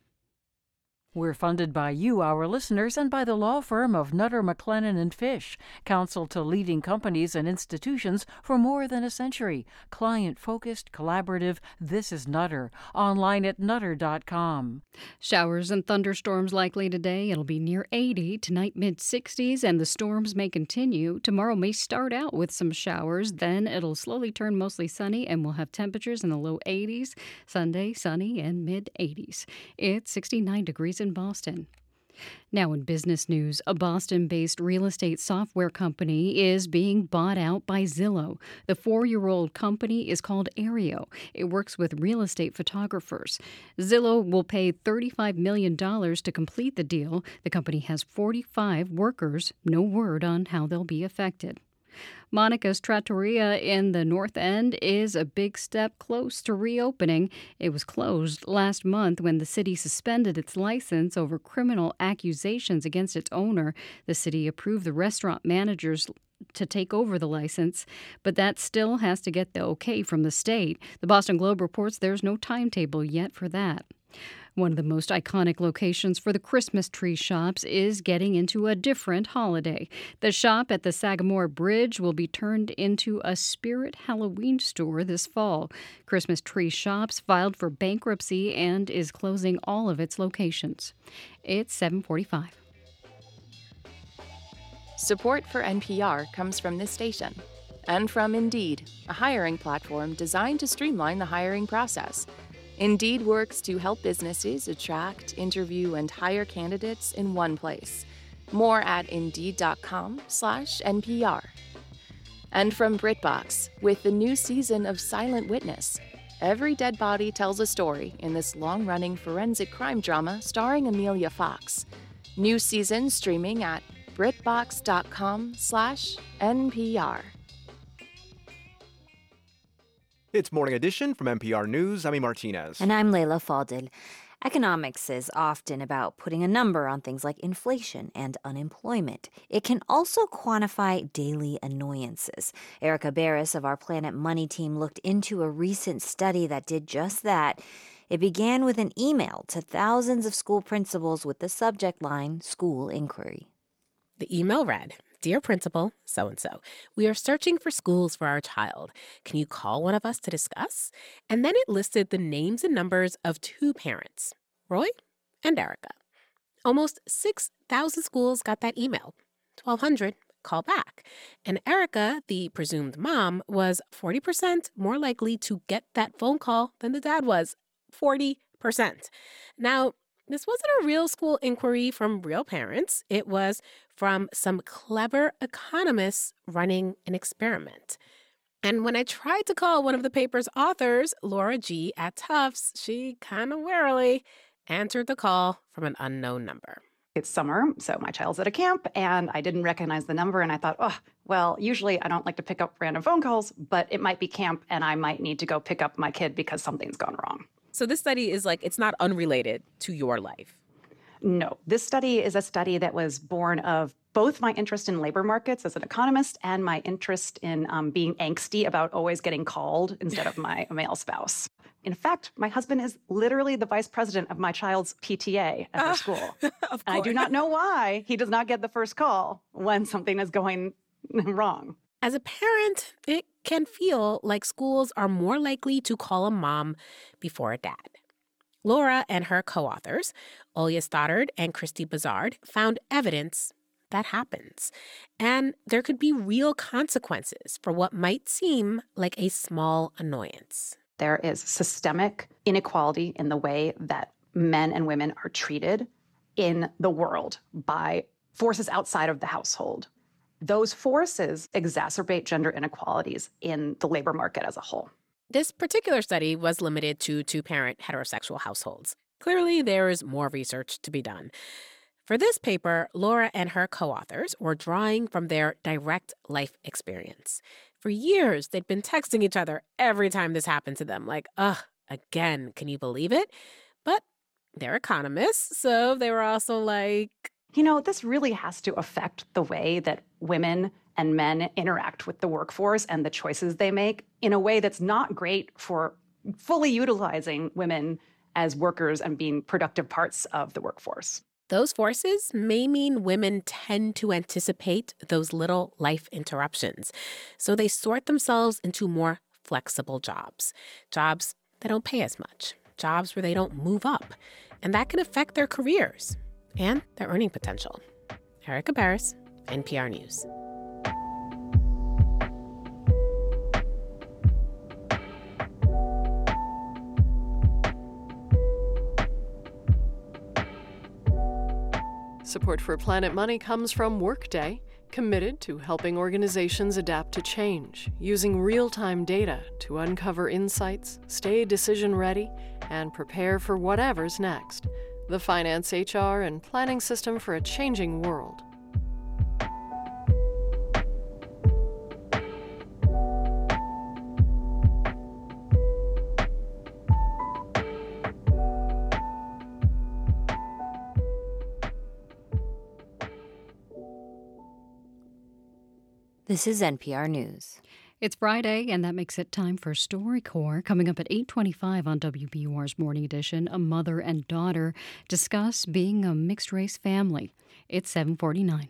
We're funded by you, our listeners, and by the law firm of Nutter, McLennan, and Fish, counsel to leading companies and institutions for more than a century. Client focused, collaborative. This is Nutter. Online at nutter.com. Showers and thunderstorms likely today. It'll be near 80, tonight mid 60s, and the storms may continue. Tomorrow may start out with some showers, then it'll slowly turn mostly sunny, and we'll have temperatures in the low 80s. Sunday, sunny and mid 80s. It's 69 degrees in Boston. Now, in business news, a Boston based real estate software company is being bought out by Zillow. The four year old company is called Aryeo. It works with real estate photographers. Zillow will pay $35 million to complete the deal. The company has 45 workers. No word on how they'll be affected. Monica's Trattoria in the North End is a big step close to reopening. It was closed last month when the city suspended its license over criminal accusations against its owner. The city approved the restaurant managers to take over the license, but that still has to get the okay from the state. The Boston Globe reports there's no timetable yet for that. One of the most iconic locations for the Christmas tree shops is getting into a different holiday. The shop at the Sagamore Bridge will be turned into a spirit Halloween store this fall. Christmas Tree Shops filed for bankruptcy and is closing all of its locations. It's 745. Support for NPR comes from this station and from Indeed, a hiring platform designed to streamline the hiring process. Indeed works to help businesses attract, interview, and hire candidates in one place. More at indeed.com/npr. And from BritBox, with the new season of Silent Witness, every dead body tells a story in this long-running forensic crime drama starring Amelia Fox. New season streaming at britbox.com/npr. It's Morning Edition from NPR News. I'm E. Martinez. And I'm Leila Fadel. Economics is often about putting a number on things like inflation and unemployment. It can also quantify daily annoyances. Erika Beras of our Planet Money team looked into a recent study that did just that. It began with an email to thousands of school principals with the subject line School Inquiry. The email read Dear Principal, so and so, we are searching for schools for our child. Can you call one of us to discuss? And then it listed the names and numbers of two parents, Roy and Erica. Almost 6,000 schools got that email. 1,200 call back. And Erica, the presumed mom, was 40% more likely to get that phone call than the dad was. 40%. Now, this wasn't a real school inquiry from real parents. It was from some clever economists running an experiment. And when I tried to call one of the paper's authors, Laura Gee at Tufts, she kind of warily answered the call from an unknown number. It's summer, so my child's at a camp, and I didn't recognize the number. And I thought, oh, well, usually I don't like to pick up random phone calls, but it might be camp, and I might need to go pick up my kid because something's gone wrong. So this study is like, it's not unrelated to your life. No, this study is a study that was born of both my interest in labor markets as an economist and my interest in um, being angsty about always getting called instead of my (laughs) male spouse. In fact, my husband is literally the vice president of my child's PTA at their school. (laughs) of I do not know why he does not get the first call when something is going (laughs) wrong. As a parent, it can feel like schools are more likely to call a mom before a dad. Laura and her co authors, Olga Stoddard and Kristy Buzard, found evidence that happens. And there could be real consequences for what might seem like a small annoyance. There is systemic inequality in the way that men and women are treated in the world by forces outside of the household. Those forces exacerbate gender inequalities in the labor market as a whole. This particular study was limited to two parent heterosexual households. Clearly, there is more research to be done. For this paper, Laura and her co authors were drawing from their direct life experience. For years, they'd been texting each other every time this happened to them, like, ugh, again, can you believe it? But they're economists, so they were also like, you know, this really has to affect the way that women and men interact with the workforce and the choices they make in a way that's not great for fully utilizing women as workers and being productive parts of the workforce. Those forces may mean women tend to anticipate those little life interruptions. So they sort themselves into more flexible jobs, jobs that don't pay as much, jobs where they don't move up. And that can affect their careers and their earning potential. Erika Beras, NPR News. Support for Planet Money comes from Workday, committed to helping organizations adapt to change, using real time data to uncover insights, stay decision ready, and prepare for whatever's next. The finance, HR, and planning system for a changing world. This is NPR News. It's Friday, and that makes it time for StoryCorps. Coming up at 8.25 on WBUR's Morning Edition, a mother and daughter discuss being a mixed-race family. It's 749.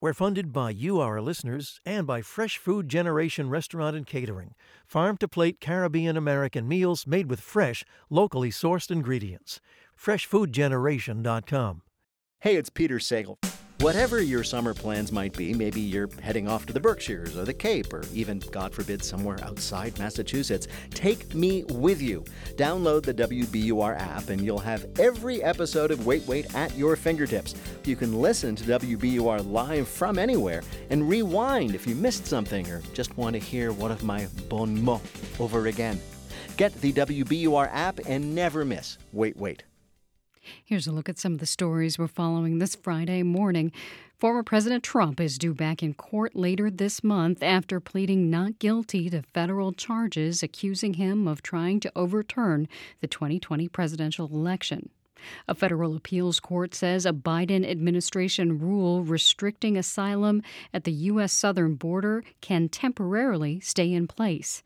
We're funded by you, our listeners, and by Fresh Food Generation Restaurant and Catering, farm to plate Caribbean American meals made with fresh, locally sourced ingredients. FreshFoodGeneration.com. Hey, it's Peter Sagal. Whatever your summer plans might be, maybe you're heading off to the Berkshires or the Cape or even, God forbid, somewhere outside Massachusetts. Take me with you. Download the WBUR app and you'll have every episode of Wait Wait at your fingertips. You can listen to WBUR live from anywhere and rewind if you missed something or just want to hear one of my bon mots over again. Get the WBUR app and never miss Wait Wait. Here's a look at some of the stories we're following this Friday morning. Former President Trump is due back in court later this month after pleading not guilty to federal charges accusing him of trying to overturn the 2020 presidential election. A federal appeals court says a Biden administration rule restricting asylum at the U.S. southern border can temporarily stay in place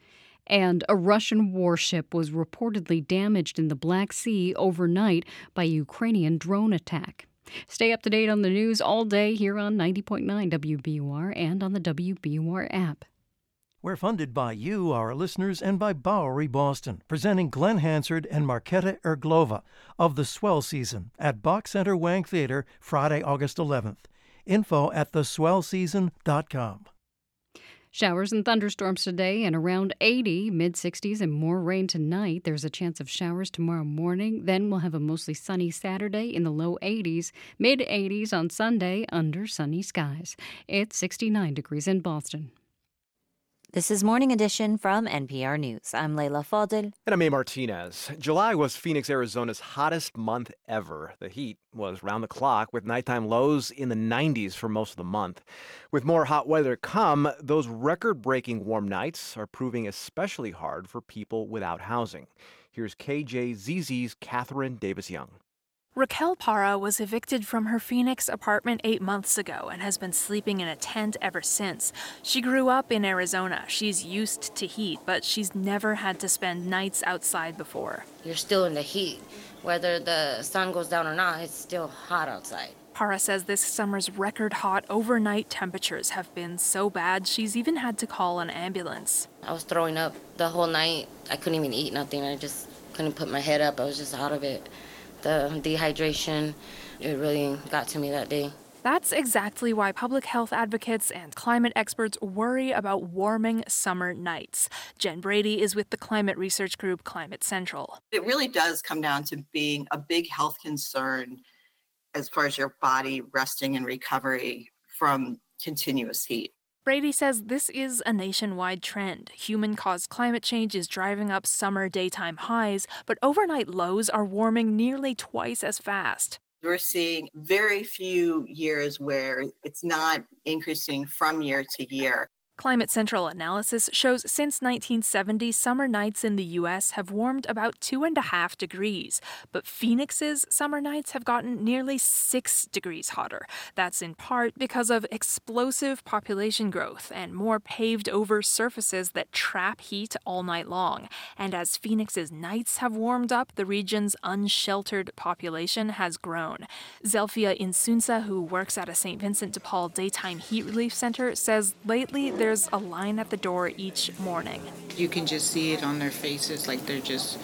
and a Russian warship was reportedly damaged in the Black Sea overnight by Ukrainian drone attack. Stay up to date on the news all day here on 90.9 WBUR and on the WBUR app. We're funded by you, our listeners, and by Bowery Boston, presenting Glenn Hansard and Markéta Irglová of the Swell Season at Boch Center Wang Theater Friday, August 11th. Info at theswellseason.com. Showers and thunderstorms today and around 80, mid 60s, and more rain tonight. There's a chance of showers tomorrow morning. Then we'll have a mostly sunny Saturday in the low 80s, mid 80s on Sunday under sunny skies. It's 69 degrees in Boston. This is Morning Edition from NPR News. I'm Leila Fadel. And I'm A. Martinez. July was Phoenix, Arizona's hottest month ever. The heat was round the clock, with nighttime lows in the 90s for most of the month. With more hot weather come, those record breaking warm nights are proving especially hard for people without housing. Here's KJZZ's Katherine Davis-Young. Raquel Parra was evicted from her Phoenix apartment eight months ago and has been sleeping in a tent ever since. She grew up in Arizona. She's used to heat, but she's never had to spend nights outside before. You're still in the heat. Whether the sun goes down or not, it's still hot outside. Para says this summer's record hot overnight temperatures have been so bad she's even had to call an ambulance. I was throwing up the whole night. I couldn't even eat nothing. I just couldn't put my head up. I was just out of it the dehydration, it really got to me that day. That's exactly why public health advocates and climate experts worry about warming summer nights. Jen Brady is with the climate research group Climate Central. It really does come down to being a big health concern as far as your body resting and recovery from continuous heat. Brady says this is a nationwide trend. Human caused climate change is driving up summer daytime highs, but overnight lows are warming nearly twice as fast. We're seeing very few years where it's not increasing from year to year. Climate Central analysis shows since 1970, summer nights in the U.S. have warmed about two and a half degrees, but Phoenix's summer nights have gotten nearly six degrees hotter. That's in part because of explosive population growth and more paved over surfaces that trap heat all night long. And as Phoenix's nights have warmed up, the region's unsheltered population has grown. Zelfia Insunza, who works at a St. Vincent de Paul daytime heat relief center, says lately there's a line at the door each morning. You can just see it on their faces, like they're just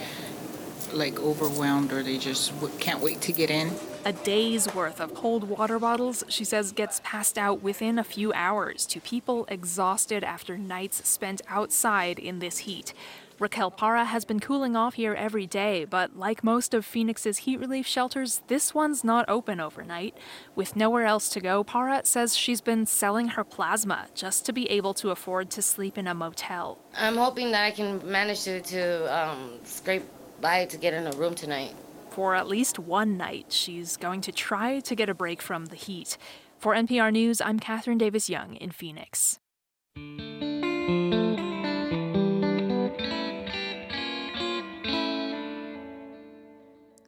like overwhelmed or they just can't wait to get in. A day's worth of cold water bottles, she says, gets passed out within a few hours to people exhausted after nights spent outside in this heat. Raquel Para has been cooling off here every day, but like most of Phoenix's heat relief shelters, this one's not open overnight. With nowhere else to go, Para says she's been selling her plasma just to be able to afford to sleep in a motel. I'm hoping that I can manage to, to um, scrape by to get in a room tonight. For at least one night, she's going to try to get a break from the heat. For NPR News, I'm Katherine Davis-Young in Phoenix.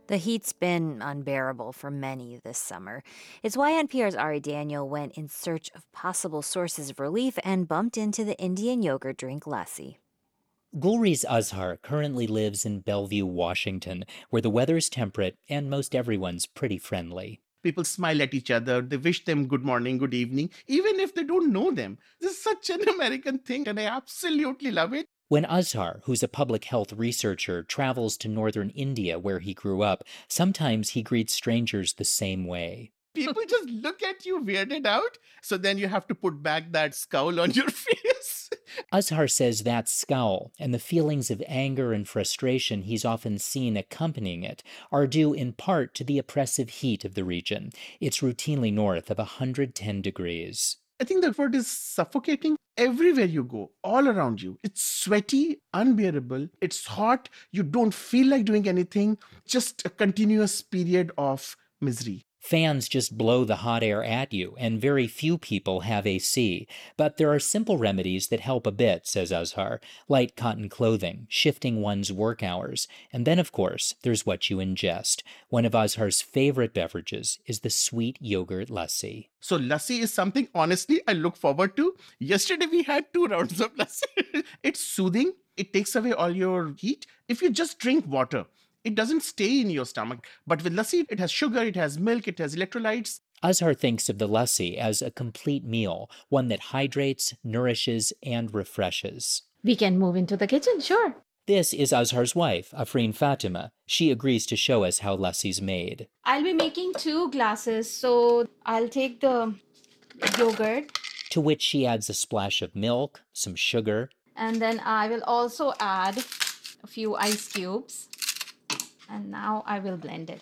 The heat's been unbearable for many this summer. It's why NPR's Ari Daniel went in search of possible sources of relief and bumped into the Indian yogurt drink lassi. Gulrez Azhar currently lives in Bellevue, Washington, where the weather's temperate and most everyone's pretty friendly. People smile at each other. They wish them good morning, good evening, even if they don't know them. This is such an (laughs) American thing, and I absolutely love it. When Azhar, who's a public health researcher, travels to northern India where he grew up, sometimes he greets strangers the same way. People just look at you weirded out. So then you have to put back that scowl on your (laughs) face. Azhar says that scowl and the feelings of anger and frustration he's often seen accompanying it are due in part to the oppressive heat of the region. It's routinely north of 110 degrees. I think the word is suffocating everywhere you go, all around you. It's sweaty, unbearable, it's hot, you don't feel like doing anything, just a continuous period of misery. Fans just blow the hot air at you, and very few people have AC. But there are simple remedies that help a bit, says Azhar light cotton clothing, shifting one's work hours. And then, of course, there's what you ingest. One of Azhar's favorite beverages is the sweet yogurt lassi. So, lassi is something, honestly, I look forward to. Yesterday, we had two rounds of lassi. (laughs) it's soothing, it takes away all your heat. If you just drink water, it doesn't stay in your stomach. But with lassi, it has sugar, it has milk, it has electrolytes. Azhar thinks of the lassi as a complete meal, one that hydrates, nourishes, and refreshes. We can move into the kitchen, sure. This is Azhar's wife, Afreen Fatima. She agrees to show us how lassi's made. I'll be making two glasses, so I'll take the yogurt. To which she adds a splash of milk, some sugar, and then I will also add a few ice cubes and now I will blend it.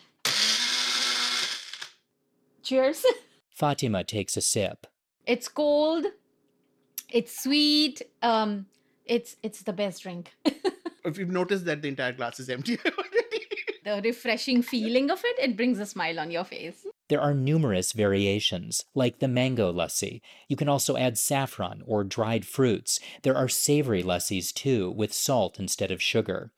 Cheers. (laughs) Fatima takes a sip. It's cold. It's sweet. Um, it's it's the best drink. (laughs) if you've noticed that the entire glass is empty (laughs) already. the refreshing feeling of it, it brings a smile on your face. There are numerous variations, like the mango lassi. You can also add saffron or dried fruits. There are savory lassis too, with salt instead of sugar.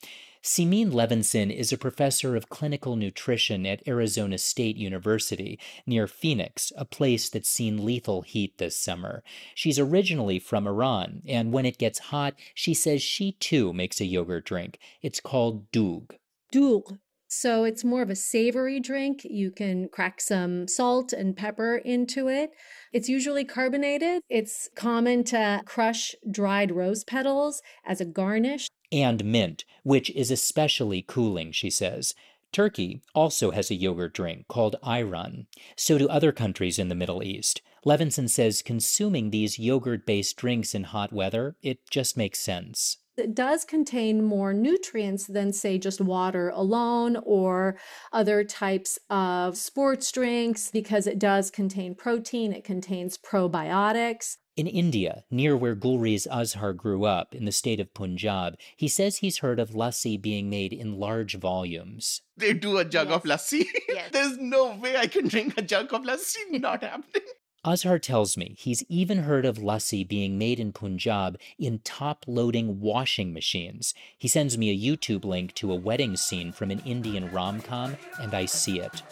Simin Levinson is a professor of clinical nutrition at Arizona State University near Phoenix, a place that's seen lethal heat this summer. She's originally from Iran, and when it gets hot, she says she too makes a yogurt drink. It's called doogh. Doogh. So it's more of a savory drink. You can crack some salt and pepper into it. It's usually carbonated. It's common to crush dried rose petals as a garnish and mint, which is especially cooling, she says. Turkey also has a yogurt drink called ayran. So do other countries in the Middle East. Levinson says consuming these yogurt based drinks in hot weather, it just makes sense. It does contain more nutrients than, say, just water alone or other types of sports drinks because it does contain protein, it contains probiotics. In India, near where Gulrez Azhar grew up, in the state of Punjab, he says he's heard of lassi being made in large volumes. They do a jug yes. of lassi. (laughs) Yes. There's no way I can drink a jug of lassi. Not happening. Azhar tells me he's even heard of lassi being made in Punjab in top loading washing machines. He sends me a YouTube link to a wedding scene from an Indian rom com, and I see it.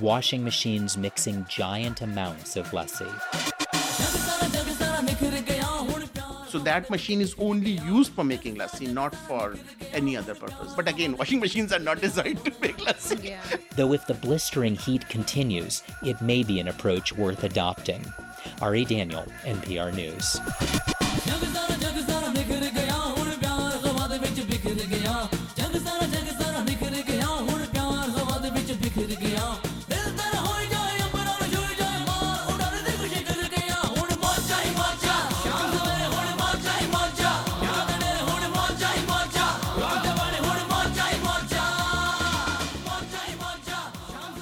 Washing machines mixing giant amounts of lassi. So that machine is only used for making lassi, not for any other purpose. But again, washing machines are not (laughs) designed to make lassi. Yeah. Though if the blistering heat continues, it may be an approach worth adopting. Ari Daniel, NPR News.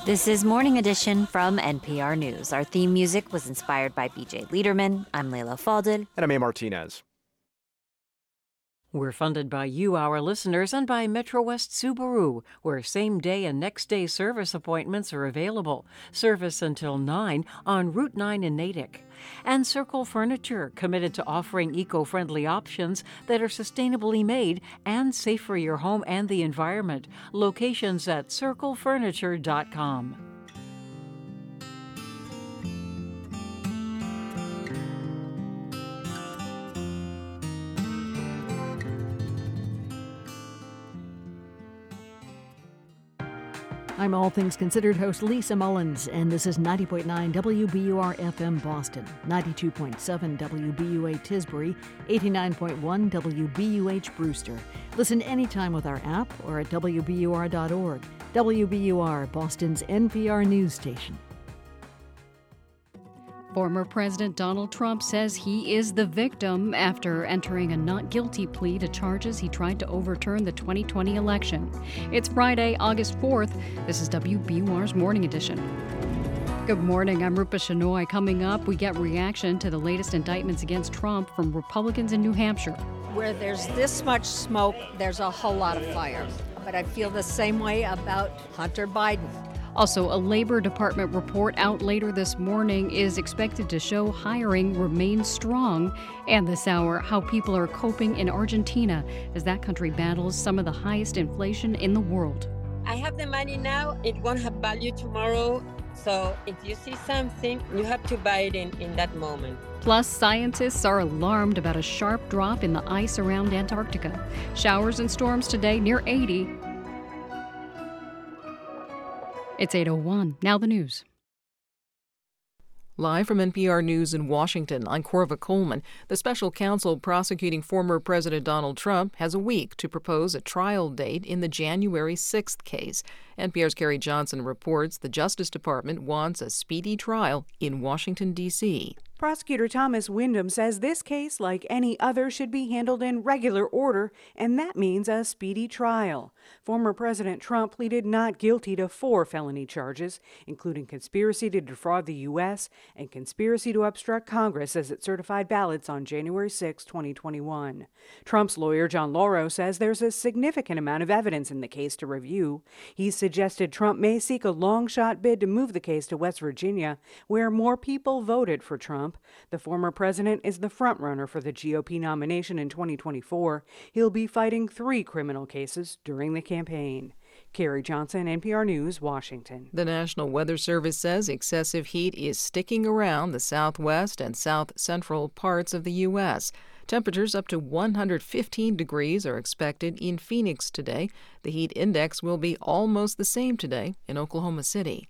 This is Morning Edition from NPR News. Our theme music was inspired by BJ Leiderman. I'm Leila Fadel. And I'm A. Martinez. We're funded by you, our listeners, and by Metro West Subaru, where same day and next day service appointments are available. Service until 9 on Route 9 in Natick. And Circle Furniture, committed to offering eco friendly options that are sustainably made and safe for your home and the environment. Locations at circlefurniture.com. I'm All Things Considered host Lisa Mullins, and this is 90.9 WBUR FM Boston, 92.7 WBUA Tisbury, 89.1 WBUH Brewster. Listen anytime with our app or at WBUR.org. WBUR, Boston's NPR news station. Former President Donald Trump says he is the victim after entering a not guilty plea to charges he tried to overturn the 2020 election. It's Friday, August 4th. This is WBUR's Morning Edition. Good morning. I'm Rupa Shenoy. Coming up, we get reaction to the latest indictments against Trump from Republicans in New Hampshire. Where there's this much smoke, there's a whole lot of fire. But I feel the same way about Hunter Biden. Also, a Labor Department report out later this morning is expected to show hiring remains strong. And this hour, how people are coping in Argentina as that country battles some of the highest inflation in the world. I have the money now, it won't have value tomorrow. So if you see something, you have to buy it in, in that moment. Plus, scientists are alarmed about a sharp drop in the ice around Antarctica. Showers and storms today near 80, it's 801. Now the news. Live from NPR News in Washington, I'm Korva Coleman. The special counsel prosecuting former President Donald Trump has a week to propose a trial date in the January 6th case. NPR's Carrie Johnson reports the Justice Department wants a speedy trial in Washington, D.C. Prosecutor Thomas Windom says this case, like any other, should be handled in regular order, and that means a speedy trial. Former President Trump pleaded not guilty to four felony charges, including conspiracy to defraud the U.S. and conspiracy to obstruct Congress as it certified ballots on January 6, 2021. Trump's lawyer, John Lauro, says there's a significant amount of evidence in the case to review. He suggested Trump may seek a long shot bid to move the case to West Virginia, where more people voted for Trump. The former president is the frontrunner for the GOP nomination in 2024. He'll be fighting three criminal cases during the campaign. Carrie Johnson, NPR News, Washington. The National Weather Service says excessive heat is sticking around the southwest and south central parts of the U.S. Temperatures up to 115 degrees are expected in Phoenix today. The heat index will be almost the same today in Oklahoma City.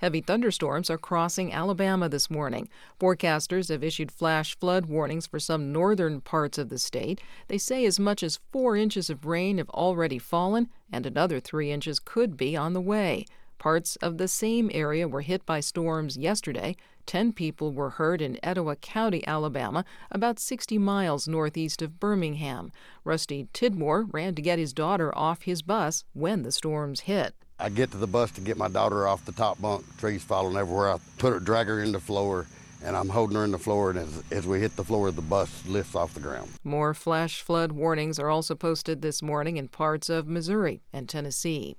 Heavy thunderstorms are crossing Alabama this morning. Forecasters have issued flash flood warnings for some northern parts of the state. They say as much as four inches of rain have already fallen, and another three inches could be on the way. Parts of the same area were hit by storms yesterday. Ten people were hurt in Etowah County, Alabama, about 60 miles northeast of Birmingham. Rusty Tidmore ran to get his daughter off his bus when the storms hit. I get to the bus to get my daughter off the top bunk, trees falling everywhere. I put her, drag her in the floor, and I'm holding her in the floor. And as, as we hit the floor, the bus lifts off the ground. More flash flood warnings are also posted this morning in parts of Missouri and Tennessee.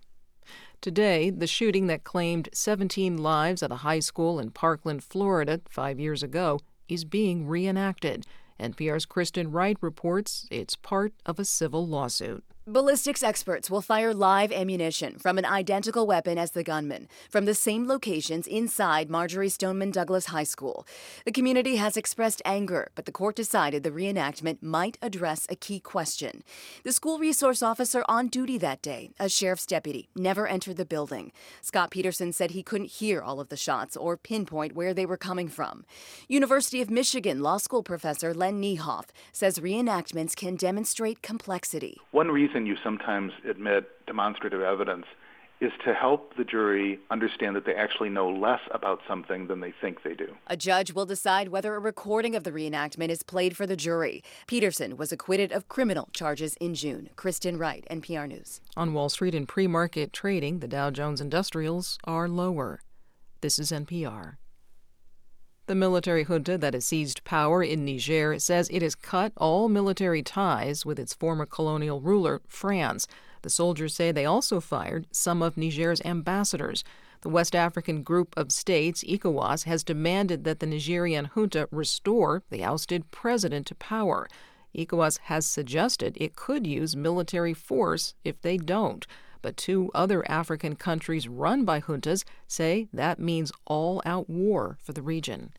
Today, the shooting that claimed 17 lives at a high school in Parkland, Florida, five years ago, is being reenacted. NPR's Kristen Wright reports it's part of a civil lawsuit. Ballistics experts will fire live ammunition from an identical weapon as the gunman from the same locations inside Marjory Stoneman Douglas High School. The community has expressed anger, but the court decided the reenactment might address a key question. The school resource officer on duty that day, a sheriff's deputy, never entered the building. Scot Peterson said he couldn't hear all of the shots or pinpoint where they were coming from. University of Michigan law school professor Len Niehoff says reenactments can demonstrate complexity. One reason reason you sometimes admit demonstrative evidence is to help the jury understand that they actually know less about something than they think they do. A judge will decide whether a recording of the reenactment is played for the jury. Peterson was acquitted of criminal charges in June. Kristen Wright, NPR News. On Wall Street in pre market trading, the Dow Jones Industrials are lower. This is NPR. The military junta that has seized power in Niger says it has cut all military ties with its former colonial ruler, France. The soldiers say they also fired some of Niger's ambassadors. The West African group of states, ECOWAS, has demanded that the Nigerian junta restore the ousted president to power. ECOWAS has suggested it could use military force if they don't. But two other African countries run by juntas say that means all out war for the region.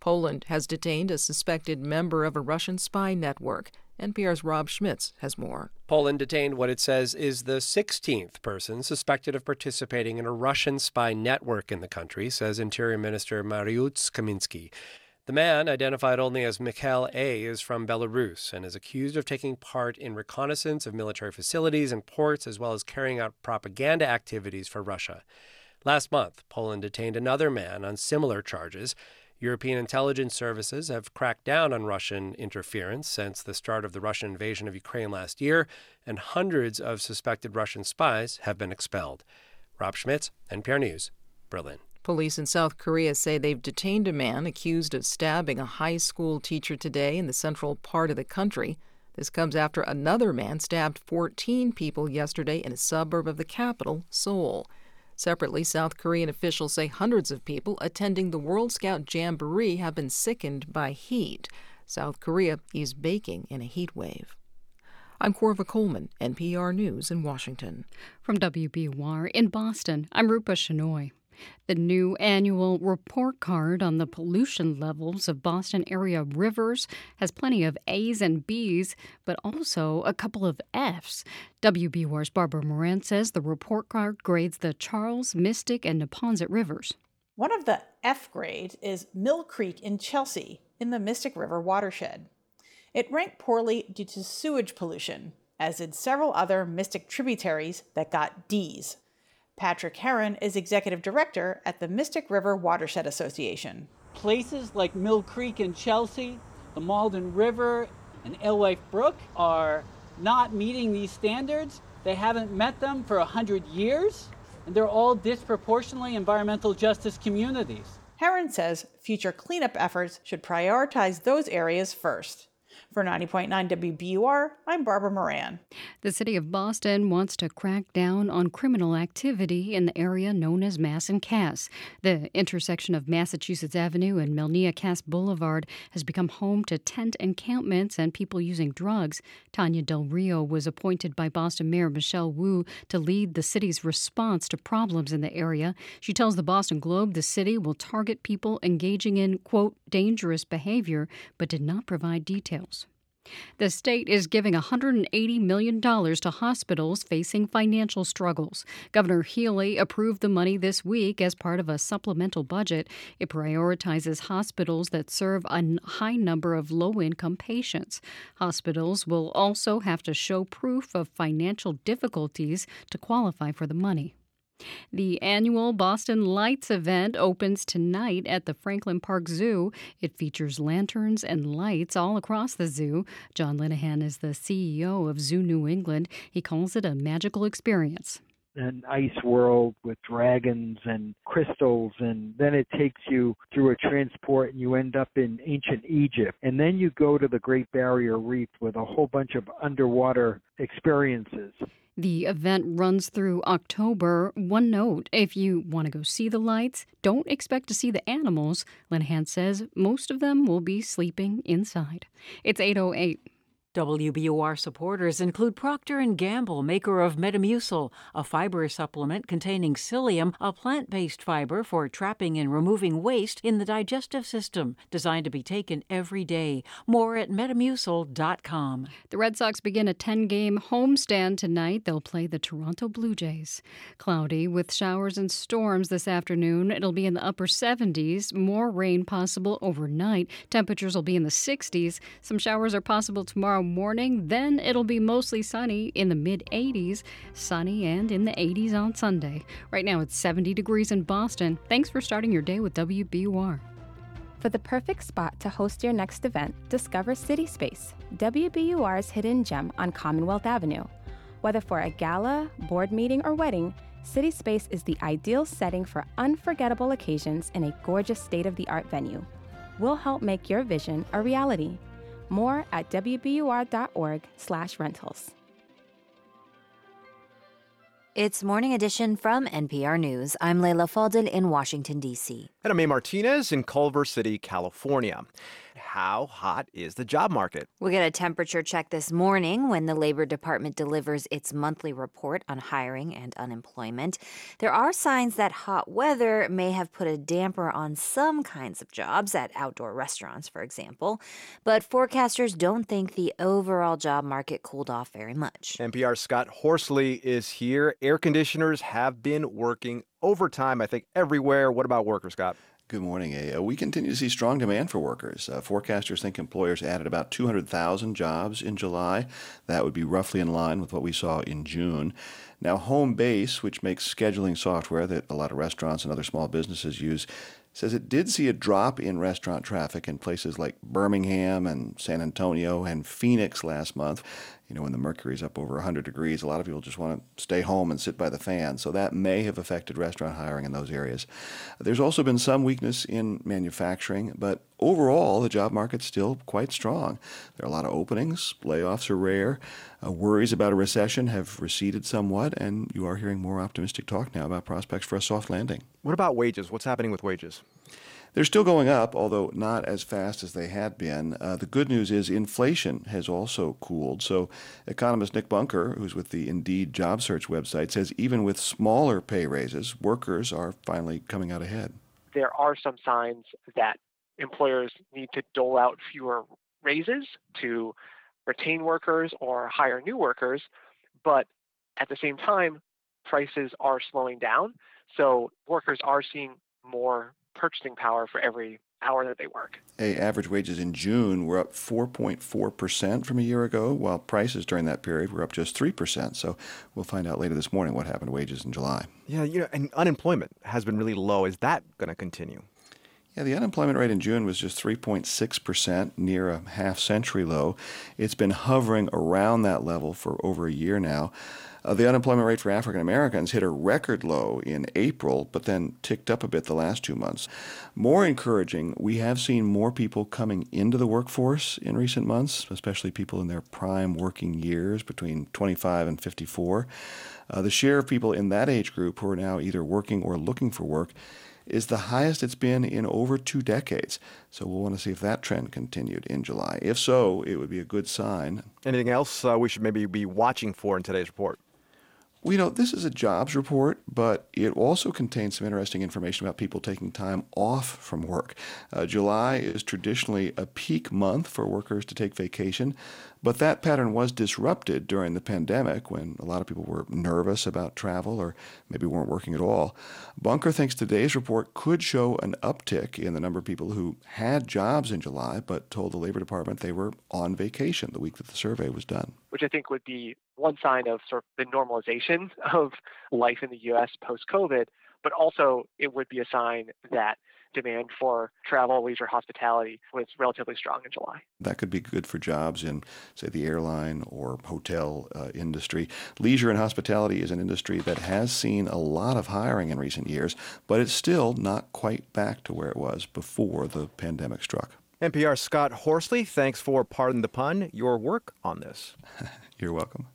Poland has detained a suspected member of a Russian spy network. NPR's Rob Schmitz has more. Poland detained what it says is the 16th person suspected of participating in a Russian spy network in the country, says Interior Minister Mariusz Kaminski. The man, identified only as Mikhail A., is from Belarus and is accused of taking part in reconnaissance of military facilities and ports, as well as carrying out propaganda activities for Russia. Last month, Poland detained another man on similar charges. European intelligence services have cracked down on Russian interference since the start of the Russian invasion of Ukraine last year, and hundreds of suspected Russian spies have been expelled. Rob Schmitz, NPR News, Berlin. Police in South Korea say they've detained a man accused of stabbing a high school teacher today in the central part of the country. This comes after another man stabbed 14 people yesterday in a suburb of the capital, Seoul. Separately, South Korean officials say hundreds of people attending the World Scout Jamboree have been sickened by heat. South Korea is baking in a heat wave. I'm Korva Coleman, NPR News in Washington. From WBUR in Boston, I'm Rupa Shenoy. The new annual report card on the pollution levels of Boston area rivers has plenty of A's and B's, but also a couple of F's. WBUR's Barbara Moran says the report card grades the Charles, Mystic, and Neponset rivers. One of the F grades is Mill Creek in Chelsea in the Mystic River watershed. It ranked poorly due to sewage pollution, as did several other Mystic tributaries that got D's. Patrick Herron is executive director at the Mystic River Watershed Association. Places like Mill Creek in Chelsea, the Malden River, and Alewife Brook are not meeting these standards. They haven't met them for 100 years, and they're all disproportionately environmental justice communities. Herron says future cleanup efforts should prioritize those areas first. For 90.9 WBUR, I'm Barbara Moran. The city of Boston wants to crack down on criminal activity in the area known as Mass and Cass. The intersection of Massachusetts Avenue and Melnia Cass Boulevard has become home to tent encampments and people using drugs. Tania Del Rio was appointed by Boston Mayor Michelle Wu to lead the city's response to problems in the area. She tells the Boston Globe the city will target people engaging in, quote, dangerous behavior, but did not provide details. The state is giving $180 million to hospitals facing financial struggles. Governor Healey approved the money this week as part of a supplemental budget. It prioritizes hospitals that serve a high number of low income patients. Hospitals will also have to show proof of financial difficulties to qualify for the money. The annual Boston Lights event opens tonight at the Franklin Park Zoo. It features lanterns and lights all across the zoo. John Linehan is the CEO of Zoo New England. He calls it a magical experience an ice world with dragons and crystals and then it takes you through a transport and you end up in ancient Egypt and then you go to the Great Barrier Reef with a whole bunch of underwater experiences. The event runs through October. One note if you want to go see the lights, don't expect to see the animals. Linehan says most of them will be sleeping inside. It's 808. WBUR supporters include Procter & Gamble, maker of Metamucil, a fiber supplement containing psyllium, a plant-based fiber for trapping and removing waste in the digestive system, designed to be taken every day. More at metamucil.com. The Red Sox begin a 10-game homestand tonight. They'll play the Toronto Blue Jays. Cloudy with showers and storms this afternoon. It'll be in the upper 70s. More rain possible overnight. Temperatures will be in the 60s. Some showers are possible tomorrow tomorrow morning. Then it'll be mostly sunny in the mid 80s, sunny and in the 80s on Sunday. Right now it's 70 degrees in Boston. Thanks for starting your day with WBUR. For the perfect spot to host your next event, discover CitySpace, WBUR's hidden gem on Commonwealth Avenue. Whether for a gala, board meeting, or wedding, CitySpace is the ideal setting for unforgettable occasions in a gorgeous state of the art venue. We'll help make your vision a reality. More at wbur.org/rentals. It's Morning Edition from NPR News. I'm Leila Fadel in Washington, D.C. And I'm A. Martinez in Culver City, California. How hot is the job market? We'll get a temperature check this morning when the Labor Department delivers its monthly report on hiring and unemployment. There are signs that hot weather may have put a damper on some kinds of jobs, at outdoor restaurants, for example. But forecasters don't think the overall job market cooled off very much. NPR Scott Horsley is here. Air conditioners have been working overtime, I think, everywhere. What about workers, Scott? Good morning, A. We continue to see strong demand for workers. Uh, forecasters think employers added about 200,000 jobs in July. That would be roughly in line with what we saw in June. Now, Homebase, which makes scheduling software that a lot of restaurants and other small businesses use, says it did see a drop in restaurant traffic in places like Birmingham and San Antonio and Phoenix last month you know, when the mercury's up over 100 degrees, a lot of people just want to stay home and sit by the fan. So that may have affected restaurant hiring in those areas. There's also been some weakness in manufacturing, but overall, the job market's still quite strong. There are a lot of openings, layoffs are rare, uh, worries about a recession have receded somewhat, and you are hearing more optimistic talk now about prospects for a soft landing. What about wages? What's happening with wages? They're still going up, although not as fast as they had been. Uh, the good news is inflation has also cooled. So, economist Nick Bunker, who's with the Indeed job search website, says even with smaller pay raises, workers are finally coming out ahead. There are some signs that employers need to dole out fewer raises to retain workers or hire new workers, but at the same time, prices are slowing down. So, workers are seeing more purchasing power for every hour that they work. A average wages in June were up 4.4% from a year ago, while prices during that period were up just 3%. So we'll find out later this morning what happened to wages in July. Yeah, you know, and unemployment has been really low. Is that going to continue? Yeah, the unemployment rate in June was just 3.6%, near a half century low. It's been hovering around that level for over a year now. Uh, the unemployment rate for African Americans hit a record low in April, but then ticked up a bit the last two months. More encouraging, we have seen more people coming into the workforce in recent months, especially people in their prime working years between 25 and 54. Uh, the share of people in that age group who are now either working or looking for work is the highest it's been in over two decades. So we'll want to see if that trend continued in July. If so, it would be a good sign. Anything else uh, we should maybe be watching for in today's report? We know this is a jobs report, but it also contains some interesting information about people taking time off from work. Uh, July is traditionally a peak month for workers to take vacation, but that pattern was disrupted during the pandemic when a lot of people were nervous about travel or maybe weren't working at all. Bunker thinks today's report could show an uptick in the number of people who had jobs in July but told the Labor Department they were on vacation the week that the survey was done. Which I think would be one sign of sort of the normalization (laughs) of life in the U.S. post COVID, but also it would be a sign that demand for travel, leisure, hospitality was relatively strong in July. That could be good for jobs in, say, the airline or hotel uh, industry. Leisure and hospitality is an industry that has seen a lot of hiring in recent years, but it's still not quite back to where it was before the pandemic struck. NPR Scott Horsley, thanks for, pardon the pun, your work on this. (laughs) You're welcome.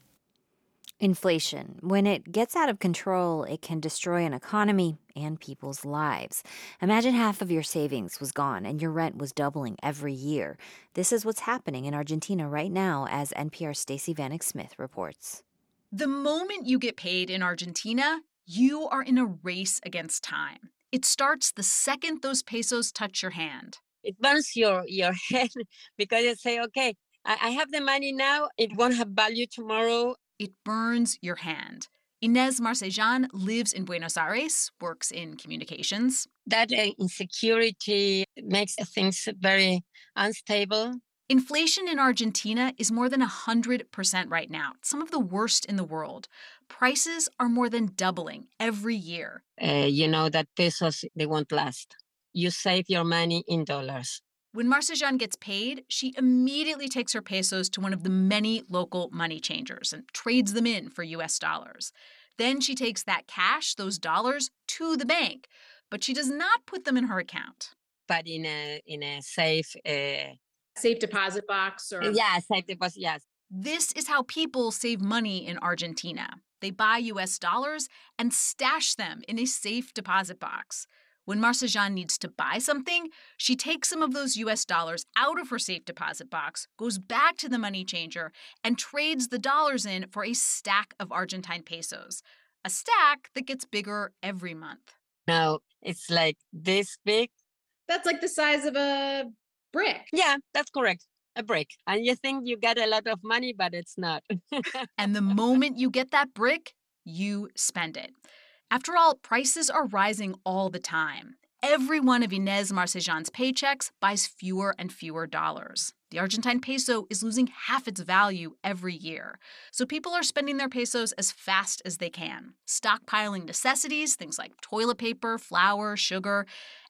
Inflation. When it gets out of control, it can destroy an economy and people's lives. Imagine half of your savings was gone and your rent was doubling every year. This is what's happening in Argentina right now, as NPR's Stacey Vanek Smith reports. The moment you get paid in Argentina, you are in a race against time. It starts the second those pesos touch your hand. It burns your, your (laughs) head because you say, okay, I have the money now, it won't have value tomorrow it burns your hand. Inez Marcejan lives in Buenos Aires, works in communications. That uh, insecurity makes things very unstable. Inflation in Argentina is more than 100% right now, some of the worst in the world. Prices are more than doubling every year. Uh, you know that pesos, they won't last. You save your money in dollars. When Marcejan gets paid, she immediately takes her pesos to one of the many local money changers and trades them in for US dollars. Then she takes that cash, those dollars, to the bank, but she does not put them in her account. But in a in a safe uh, safe deposit box or yeah, safe deposit. Yes. This is how people save money in Argentina. They buy US dollars and stash them in a safe deposit box. When Marcejan needs to buy something, she takes some of those US dollars out of her safe deposit box, goes back to the money changer, and trades the dollars in for a stack of Argentine pesos. A stack that gets bigger every month. Now it's like this big. That's like the size of a brick. Yeah, that's correct. A brick. And you think you get a lot of money, but it's not. (laughs) and the moment you get that brick, you spend it. After all, prices are rising all the time. Every one of Inez Marcejan's paychecks buys fewer and fewer dollars. The Argentine peso is losing half its value every year. So people are spending their pesos as fast as they can, stockpiling necessities, things like toilet paper, flour, sugar.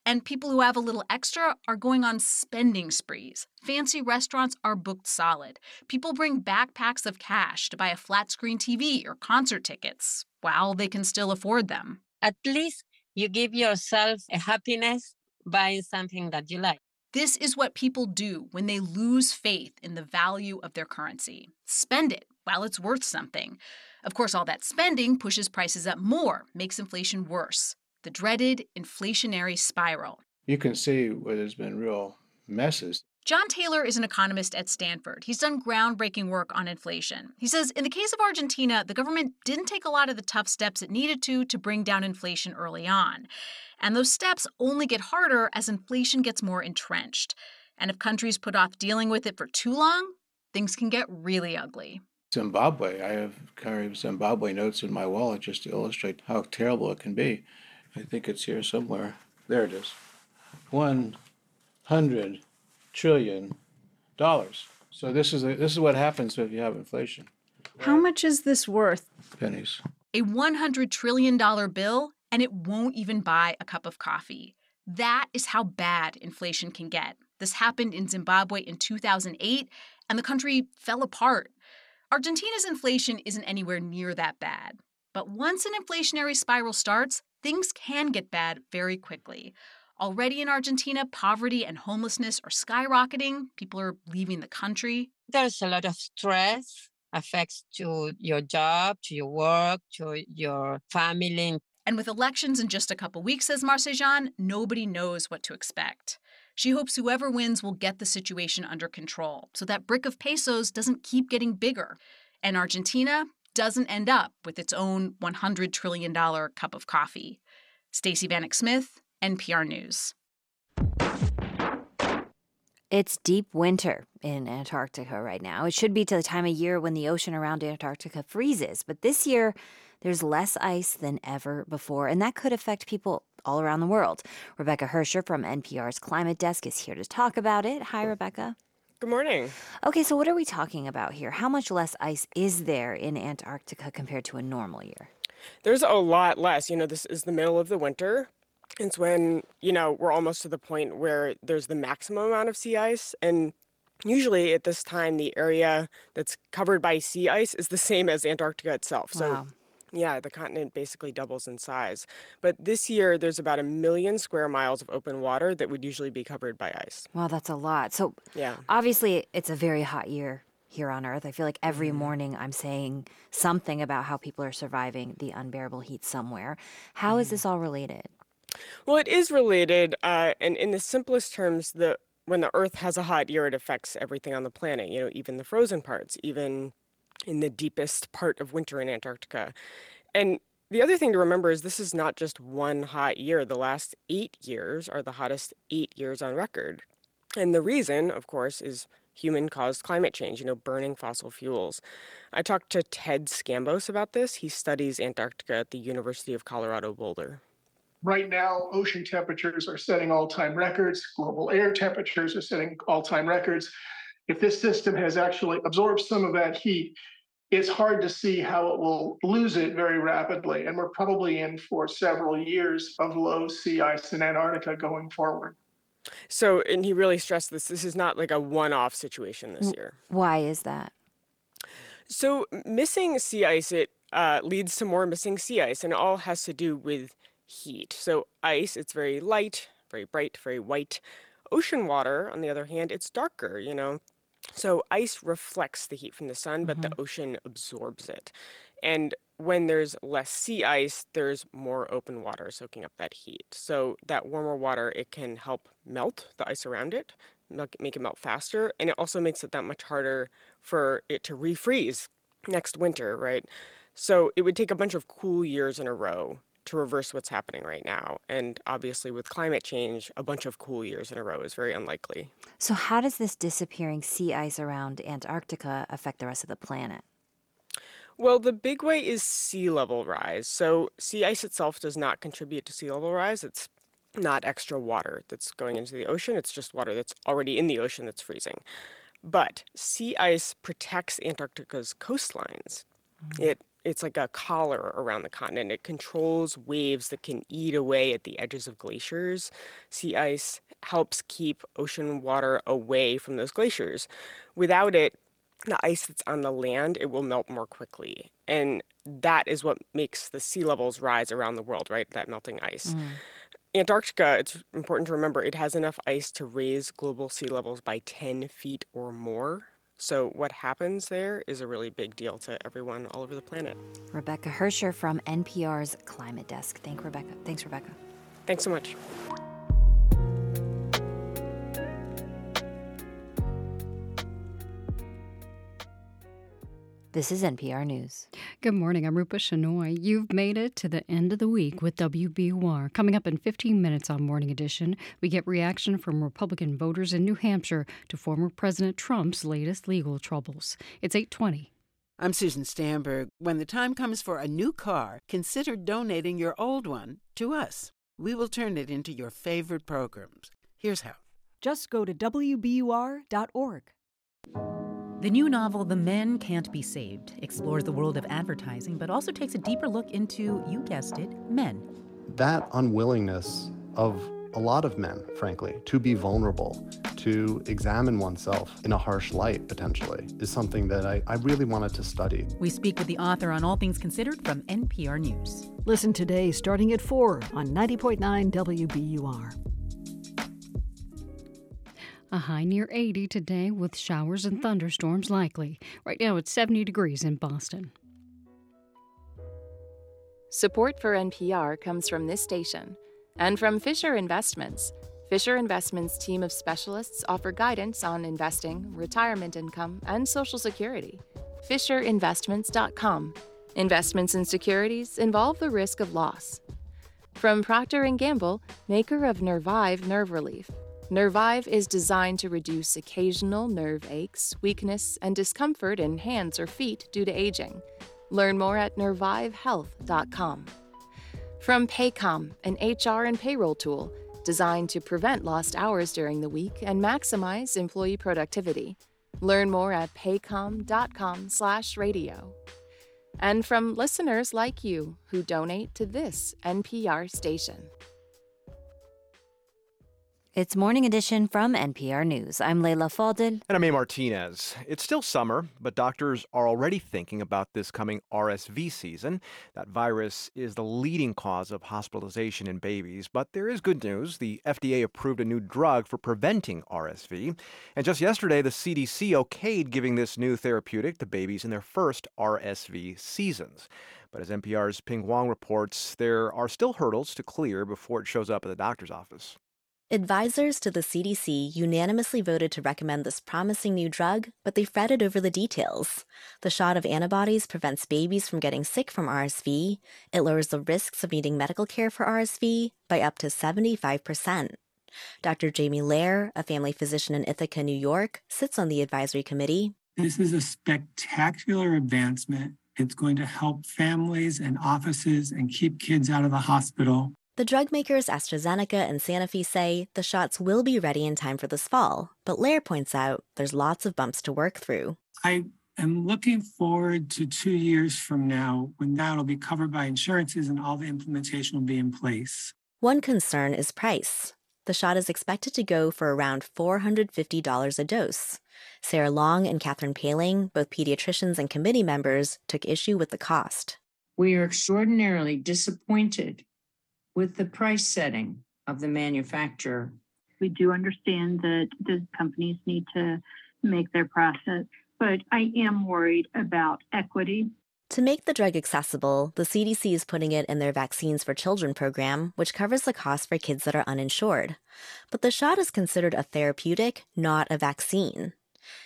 And people who have a little extra are going on spending sprees. Fancy restaurants are booked solid. People bring backpacks of cash to buy a flat screen TV or concert tickets while they can still afford them. At least you give yourself a happiness buying something that you like. This is what people do when they lose faith in the value of their currency. Spend it while it's worth something. Of course, all that spending pushes prices up more, makes inflation worse the dreaded inflationary spiral. You can see where there's been real messes. John Taylor is an economist at Stanford. He's done groundbreaking work on inflation. He says in the case of Argentina, the government didn't take a lot of the tough steps it needed to to bring down inflation early on. And those steps only get harder as inflation gets more entrenched. And if countries put off dealing with it for too long, things can get really ugly. Zimbabwe, I have kind Zimbabwe notes in my wallet just to illustrate how terrible it can be. I think it's here somewhere. There it is. 100 trillion dollars. So this is a, this is what happens if you have inflation. How much is this worth? Pennies. A 100 trillion dollar bill and it won't even buy a cup of coffee. That is how bad inflation can get. This happened in Zimbabwe in 2008 and the country fell apart. Argentina's inflation isn't anywhere near that bad. But once an inflationary spiral starts, things can get bad very quickly. Already in Argentina, poverty and homelessness are skyrocketing. People are leaving the country. There's a lot of stress affects to your job, to your work, to your family. And with elections in just a couple weeks, says Marcejan, nobody knows what to expect. She hopes whoever wins will get the situation under control so that brick of pesos doesn't keep getting bigger. And Argentina doesn't end up with its own $100 trillion cup of coffee. Stacey Vanek Smith, NPR News. It's deep winter in Antarctica right now. It should be to the time of year when the ocean around Antarctica freezes, but this year there's less ice than ever before, and that could affect people all around the world. Rebecca Hersher from NPR's Climate Desk is here to talk about it. Hi, Rebecca. Good morning. Okay, so what are we talking about here? How much less ice is there in Antarctica compared to a normal year? There's a lot less. You know, this is the middle of the winter. It's when, you know, we're almost to the point where there's the maximum amount of sea ice. And usually at this time, the area that's covered by sea ice is the same as Antarctica itself. So Wow. Yeah, the continent basically doubles in size. But this year, there's about a million square miles of open water that would usually be covered by ice. Well, that's a lot. So, Yeah. obviously, it's a very hot year here on Earth. I feel like every Mm-hmm. morning I'm saying something about how people are surviving the unbearable heat somewhere. How is Mm-hmm. this all related? Well, it is related, uh, and in the simplest terms, the when the Earth has a hot year, it affects everything on the planet. You know, even the frozen parts, even in the deepest part of winter in Antarctica. And the other thing to remember is this is not just one hot year. The last eight years are the hottest eight years on record. And the reason, of course, is human caused climate change, you know, burning fossil fuels. I talked to Ted Scambos about this. He studies Antarctica at the University of Colorado Boulder. Right now, ocean temperatures are setting all time records, global air temperatures are setting all time records. if this system has actually absorbed some of that heat, it's hard to see how it will lose it very rapidly. And we're probably in for several years of low sea ice in Antarctica going forward. So, and he really stressed this this is not like a one off situation this year. Why is that? So, missing sea ice, it uh, leads to more missing sea ice, and it all has to do with heat. So, ice, it's very light, very bright, very white. Ocean water, on the other hand, it's darker, you know. So, ice reflects the heat from the sun, but the mm-hmm. ocean absorbs it. And when there's less sea ice, there's more open water soaking up that heat. So, that warmer water, it can help melt the ice around it, make make it melt faster, and it also makes it that much harder for it to refreeze next winter, right? So it would take a bunch of cool years in a row to reverse what's happening right now. And obviously, with climate change, a bunch of cool years in a row is very unlikely. So, how does this disappearing sea ice around Antarctica affect the rest of the planet? Well, the big way is sea level rise. So, sea ice itself does not contribute to sea level rise. It's not extra water that's going into the ocean, it's just water that's already in the ocean that's freezing. But sea ice protects Antarctica's coastlines. Mm. It it's like a collar around the continent. It controls waves that can eat away at the edges of glaciers. Sea ice helps keep ocean water away from those glaciers. Without it, the ice that's on the land, it will melt more quickly. And that is what makes the sea levels rise around the world, right? That melting ice. Mm. Antarctica, it's important to remember, it has enough ice to raise global sea levels by 10 feet or more. So, what happens there is a really big deal to everyone all over the planet. Rebecca Hersher from NPR's Climate Desk. Thank Rebecca. Thanks, Rebecca. Thanks so much. This is NPR News. Good morning. I'm Rupa Shenoy. You've made it to the end of the week with WBUR. Coming up in 15 minutes on Morning Edition, we get reaction from Republican voters in New Hampshire to former President Trump's latest legal troubles. It's 820. I'm Susan Stamberg. When the time comes for a new car, consider donating your old one to us. We will turn it into your favorite programs. Here's how. Just go to WBUR.org. The new novel, The Men Can't Be Saved, explores the world of advertising, but also takes a deeper look into, you guessed it, men. That unwillingness of a lot of men, frankly, to be vulnerable, to examine oneself in a harsh light, potentially, is something that I, I really wanted to study. We speak with the author on All Things Considered from NPR News. Listen today starting at 4 on 90.9 WBUR. A high near 80 today with showers and hmm. thunderstorms likely. Right now it's 70 degrees in Boston. Support for NPR comes from this station and from Fisher Investments. Fisher Investments' team of specialists offer guidance on investing, retirement income, and Social Security. FisherInvestments.com. Investments in securities involve the risk of loss. From Procter & Gamble, maker of Nervive Nerve Relief. Nervive is designed to reduce occasional nerve aches, weakness, and discomfort in hands or feet due to aging. Learn more at nervivehealth.com. From Paycom, an HR and payroll tool designed to prevent lost hours during the week and maximize employee productivity. Learn more at paycom.com/radio. And from listeners like you who donate to this NPR station. It's Morning Edition from NPR News. I'm Leila Fadel. And I'm A. Martinez. It's still summer, but doctors are already thinking about this coming RSV season. That virus is the leading cause of hospitalization in babies, but there is good news. The FDA approved a new drug for preventing RSV. And just yesterday, the CDC okayed giving this new therapeutic to babies in their first RSV seasons. But as NPR's Pien Huang reports, there are still hurdles to clear before it shows up at the doctor's office. Advisors to the CDC unanimously voted to recommend this promising new drug, but they fretted over the details. The shot of antibodies prevents babies from getting sick from RSV. It lowers the risks of needing medical care for RSV by up to 75%. Dr. Jamie Loehr, a family physician in Ithaca, New York, sits on the advisory committee. This is a spectacular advancement. It's going to help families and offices and keep kids out of the hospital. The drug makers AstraZeneca and Sanofi say the shots will be ready in time for this fall, but Loehr points out there's lots of bumps to work through. I am looking forward to two years from now when that'll be covered by insurances and all the implementation will be in place. One concern is price. The shot is expected to go for around $450 a dose. Sarah Long and Katherine Poehling, both pediatricians and committee members, took issue with the cost. We are extraordinarily disappointed with the price setting of the manufacturer. We do understand that the companies need to make their profit, but I am worried about equity. To make the drug accessible, the CDC is putting it in their Vaccines for Children program, which covers the cost for kids that are uninsured. But the shot is considered a therapeutic, not a vaccine.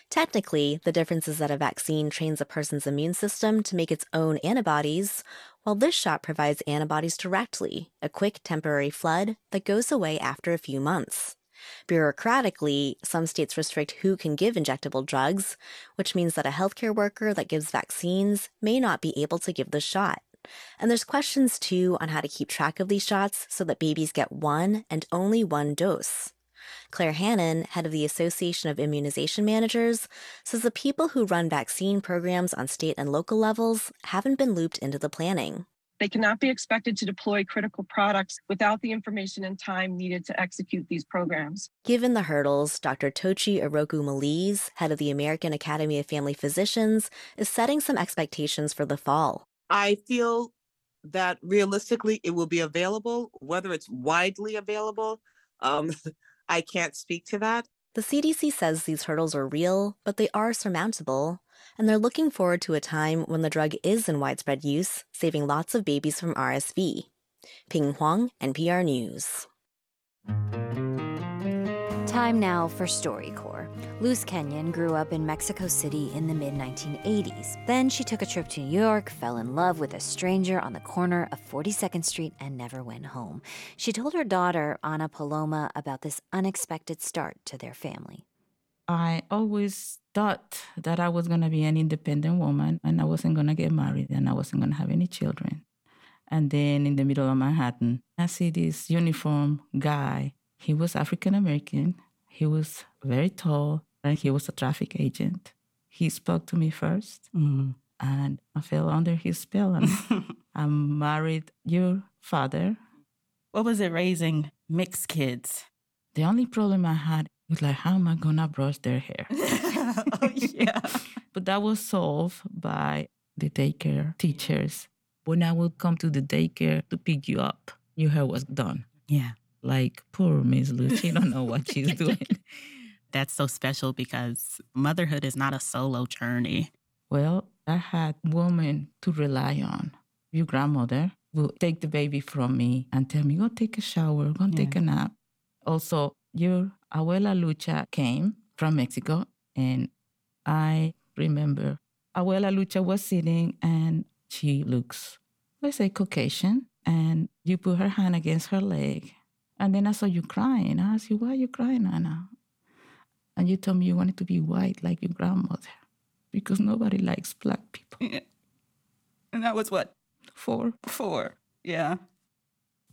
Technically, the difference is that a vaccine trains a person's immune system to make its own antibodies, while this shot provides antibodies directly, a quick temporary flood that goes away after a few months. Bureaucratically, some states restrict who can give injectable drugs, which means that a healthcare worker that gives vaccines may not be able to give the shot. And there's questions too on how to keep track of these shots so that babies get one and only one dose. Claire Hannan, head of the Association of Immunization Managers, says the people who run vaccine programs on state and local levels haven't been looped into the planning. They cannot be expected to deploy critical products without the information and time needed to execute these programs. Given the hurdles, Dr. Tochi Iroku-Malize, head of the American Academy of Family Physicians, is setting some expectations for the fall. I feel that realistically it will be available, whether it's widely available. Um, (laughs) I can't speak to that. The CDC says these hurdles are real, but they are surmountable, and they're looking forward to a time when the drug is in widespread use, saving lots of babies from RSV. Pien Huang, NPR News. Time now for StoryCorps. Luz Kenyon grew up in Mexico City in the mid 1980s. Then she took a trip to New York, fell in love with a stranger on the corner of 42nd Street, and never went home. She told her daughter, Ana Paloma, about this unexpected start to their family. I always thought that I was going to be an independent woman and I wasn't going to get married and I wasn't going to have any children. And then in the middle of Manhattan, I see this uniform guy. He was African American. He was very tall and he was a traffic agent. He spoke to me 1st Mm-hmm. and I fell under his spell. And (laughs) I married your father. What was it raising mixed kids? The only problem I had was like, how am I gonna brush their hair? (laughs) oh, yeah. (laughs) But that was solved by the daycare teachers. When I would come to the daycare to pick you up, your hair was done. Yeah. Like poor Miss Lou, she don't know what she's (laughs) doing. That's so special because motherhood is not a solo journey. Well, I had women to rely on. Your grandmother will take the baby from me and tell me, go take a shower, go take a nap. Also, your abuela Lucha came from Mexico, and I remember abuela Lucha was sitting and she looks, let's say, Caucasian, and you put her hand against her leg. And then I saw you crying. I asked you, why are you crying, Anna? And you told me you wanted to be white like your grandmother because nobody likes black people. (laughs) And that was what? Four. Four. Yeah.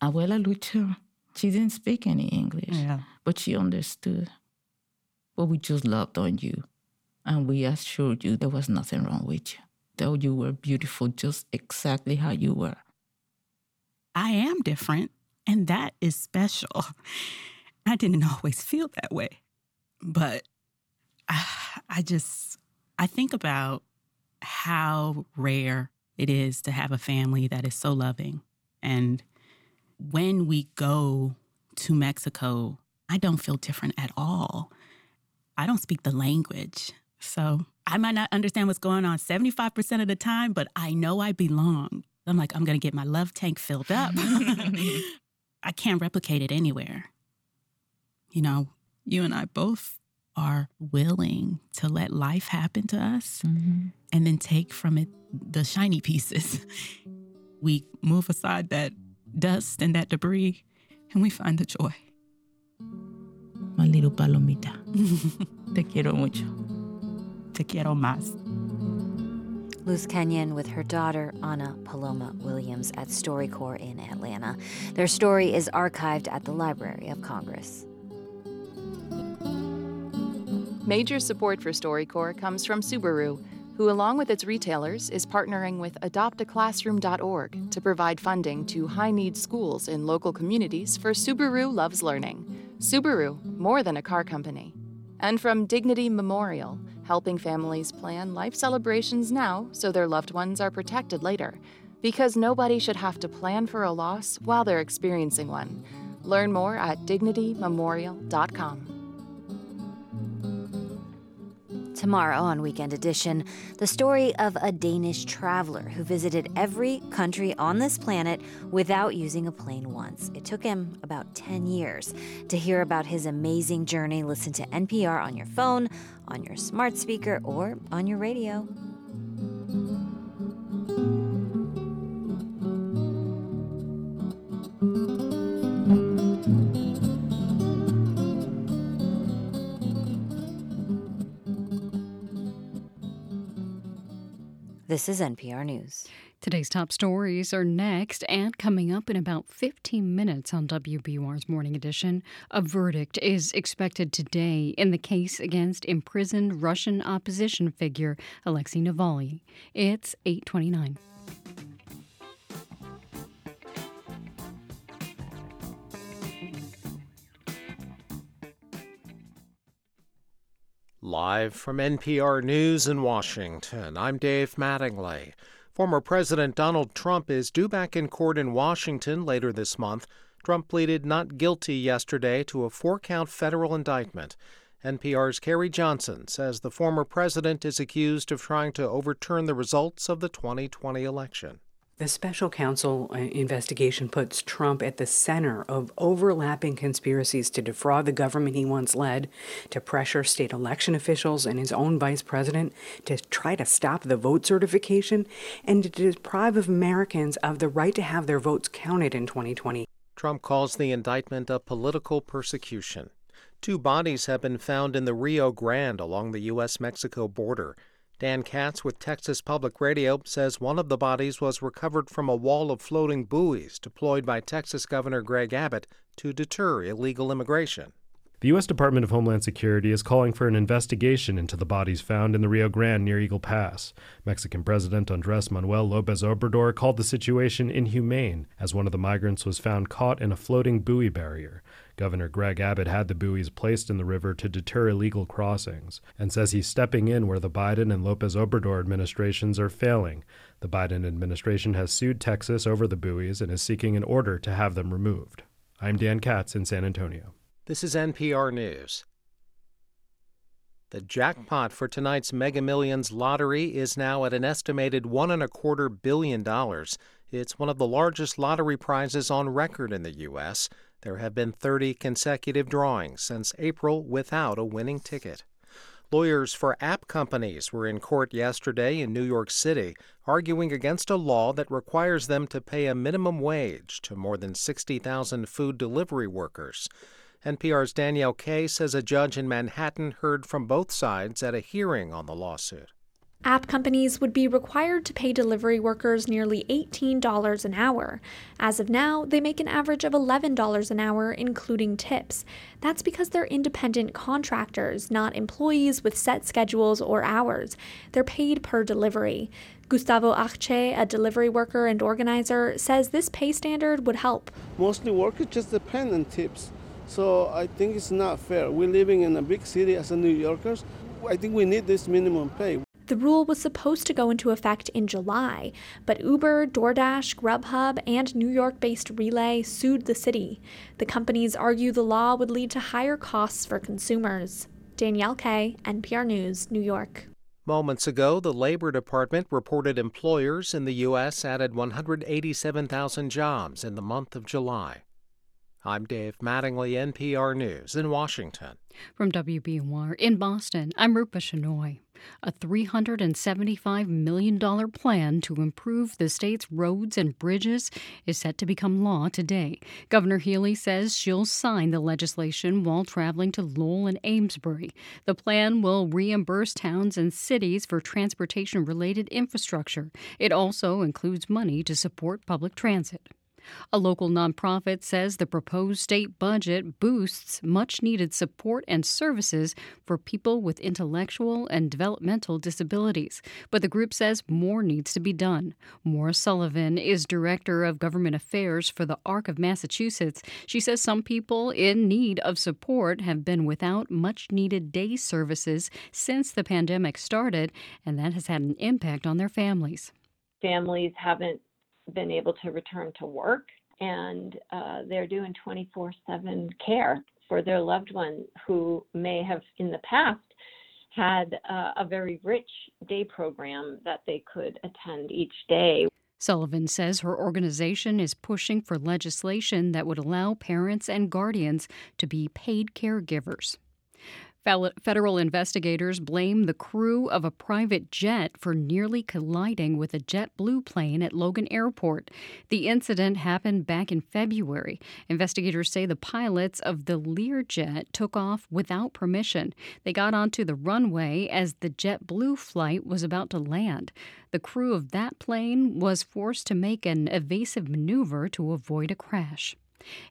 Abuela Lucha, she didn't speak any English, Yeah. but she understood. But we just loved on you. And we assured you there was nothing wrong with you, that you were beautiful just exactly how you were. I am different, and that is special. I didn't always feel that way, but I, (sighs) I just I think about how rare it is to have a family that is so loving, and when we go to Mexico, I don't feel different at all. I don't speak the language, so I might not understand what's going on 75% of the time, but I know I belong. I'm like, I'm going to get my love tank filled up. (laughs) (laughs) I can't replicate it anywhere. You know, you and I both are willing to let life happen to us mm-hmm. and then take from it the shiny pieces. (laughs) We move aside that dust and that debris and we find the joy. My little palomita. (laughs) Te quiero mucho. Te quiero más. Luz Kenyon with her daughter, Anna Paloma Williams, at StoryCorps in Atlanta. Their story is archived at the Library of Congress. Major support for StoryCorps comes from Subaru, who, along with its retailers, is partnering with adoptaclassroom.org to provide funding to high need schools in local communities for Subaru Loves Learning. Subaru, more than a car company. And from Dignity Memorial, helping families plan life celebrations now so their loved ones are protected later. Because nobody should have to plan for a loss while they're experiencing one. Learn more at dignitymemorial.com. Tomorrow on Weekend Edition, the story of a Danish traveler who visited every country on this planet without using a plane once. It took him about 10 years. To hear about his amazing journey, listen to NPR on your phone, on your smart speaker, or on your radio. This is NPR News. Today's top stories are next and coming up in about 15 minutes on WBUR's Morning Edition. A verdict is expected today in the case against imprisoned Russian opposition figure Alexei Navalny. It's 829. Live from NPR News in Washington, I'm Dave Mattingly. Former President Donald Trump is due back in court in Washington later this month. Trump pleaded not guilty yesterday to a four count federal indictment. NPR's Carrie Johnson says the former president is accused of trying to overturn the results of the 2020 election. The special counsel uh, investigation puts Trump at the center of overlapping conspiracies to defraud the government he once led, to pressure state election officials and his own vice president to try to stop the vote certification, and to deprive Americans of the right to have their votes counted in 2020. Trump calls the indictment a political persecution. Two bodies have been found in the Rio Grande along the U.S. Mexico border. Dan Katz with Texas Public Radio says one of the bodies was recovered from a wall of floating buoys deployed by Texas Governor Greg Abbott to deter illegal immigration. The U.S. Department of Homeland Security is calling for an investigation into the bodies found in the Rio Grande near Eagle Pass. Mexican President Andres Manuel Lopez Obrador called the situation inhumane, as one of the migrants was found caught in a floating buoy barrier. Governor Greg Abbott had the buoys placed in the river to deter illegal crossings and says he's stepping in where the Biden and Lopez Obrador administrations are failing. The Biden administration has sued Texas over the buoys and is seeking an order to have them removed. I'm Dan Katz in San Antonio. This is NPR News. The jackpot for tonight's Mega Millions lottery is now at an estimated one and a quarter billion dollars. It's one of the largest lottery prizes on record in the U.S. There have been 30 consecutive drawings since April without a winning ticket. Lawyers for app companies were in court yesterday in New York City arguing against a law that requires them to pay a minimum wage to more than 60,000 food delivery workers. NPR's Danielle Kaye says a judge in Manhattan heard from both sides at a hearing on the lawsuit. App companies would be required to pay delivery workers nearly $18 an hour. As of now, they make an average of $11 an hour, including tips. That's because they're independent contractors, not employees with set schedules or hours. They're paid per delivery. Gustavo Ajche, a delivery worker and organizer, says this pay standard would help. Mostly workers just depend on tips. So I think it's not fair. We're living in a big city as a New Yorkers. I think we need this minimum pay. The rule was supposed to go into effect in July, but Uber, DoorDash, Grubhub, and New York based Relay sued the city. The companies argue the law would lead to higher costs for consumers. Danielle Kaye, NPR News, New York. Moments ago, the Labor Department reported employers in the U.S. added 187,000 jobs in the month of July. I'm Dave Mattingly, NPR News in Washington. From WBUR in Boston, I'm Rupa Shenoy. A $375 million plan to improve the state's roads and bridges is set to become law today. Governor Healey says she'll sign the legislation while traveling to Lowell and Amesbury. The plan will reimburse towns and cities for transportation related infrastructure. It also includes money to support public transit. A local nonprofit says the proposed state budget boosts much needed support and services for people with intellectual and developmental disabilities. But the group says more needs to be done. Maura Sullivan is Director of Government Affairs for the ARC of Massachusetts. She says some people in need of support have been without much needed day services since the pandemic started, and that has had an impact on their families. Families haven't been able to return to work and uh, they're doing 24 7 care for their loved one who may have in the past had uh, a very rich day program that they could attend each day. Sullivan says her organization is pushing for legislation that would allow parents and guardians to be paid caregivers. Federal investigators blame the crew of a private jet for nearly colliding with a JetBlue plane at Logan Airport. The incident happened back in February. Investigators say the pilots of the Learjet took off without permission. They got onto the runway as the JetBlue flight was about to land. The crew of that plane was forced to make an evasive maneuver to avoid a crash.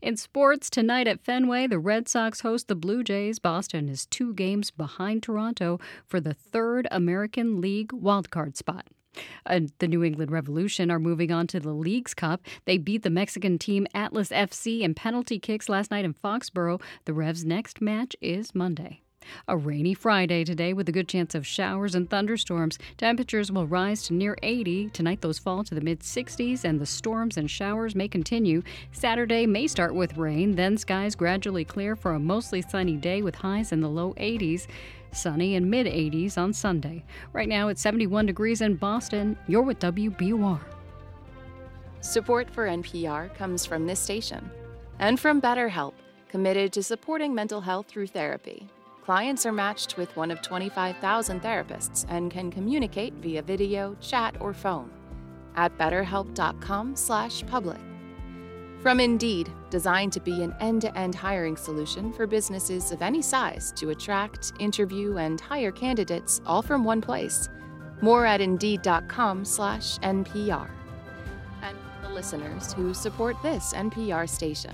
In sports, tonight at Fenway, the Red Sox host the Blue Jays. Boston is two games behind Toronto for the third American League wildcard spot. And the New England Revolution are moving on to the Leagues Cup. They beat the Mexican team Atlas FC in penalty kicks last night in Foxborough. The Revs' next match is Monday. A rainy Friday today with a good chance of showers and thunderstorms. Temperatures will rise to near 80. Tonight, those fall to the mid 60s, and the storms and showers may continue. Saturday may start with rain, then skies gradually clear for a mostly sunny day with highs in the low 80s. Sunny and mid 80s on Sunday. Right now, it's 71 degrees in Boston. You're with WBUR. Support for NPR comes from this station and from BetterHelp, committed to supporting mental health through therapy. Clients are matched with one of 25,000 therapists and can communicate via video, chat, or phone at betterhelp.com/public. From Indeed, designed to be an end-to-end hiring solution for businesses of any size to attract, interview, and hire candidates all from one place. More at indeed.com/npr. And the listeners who support this NPR station.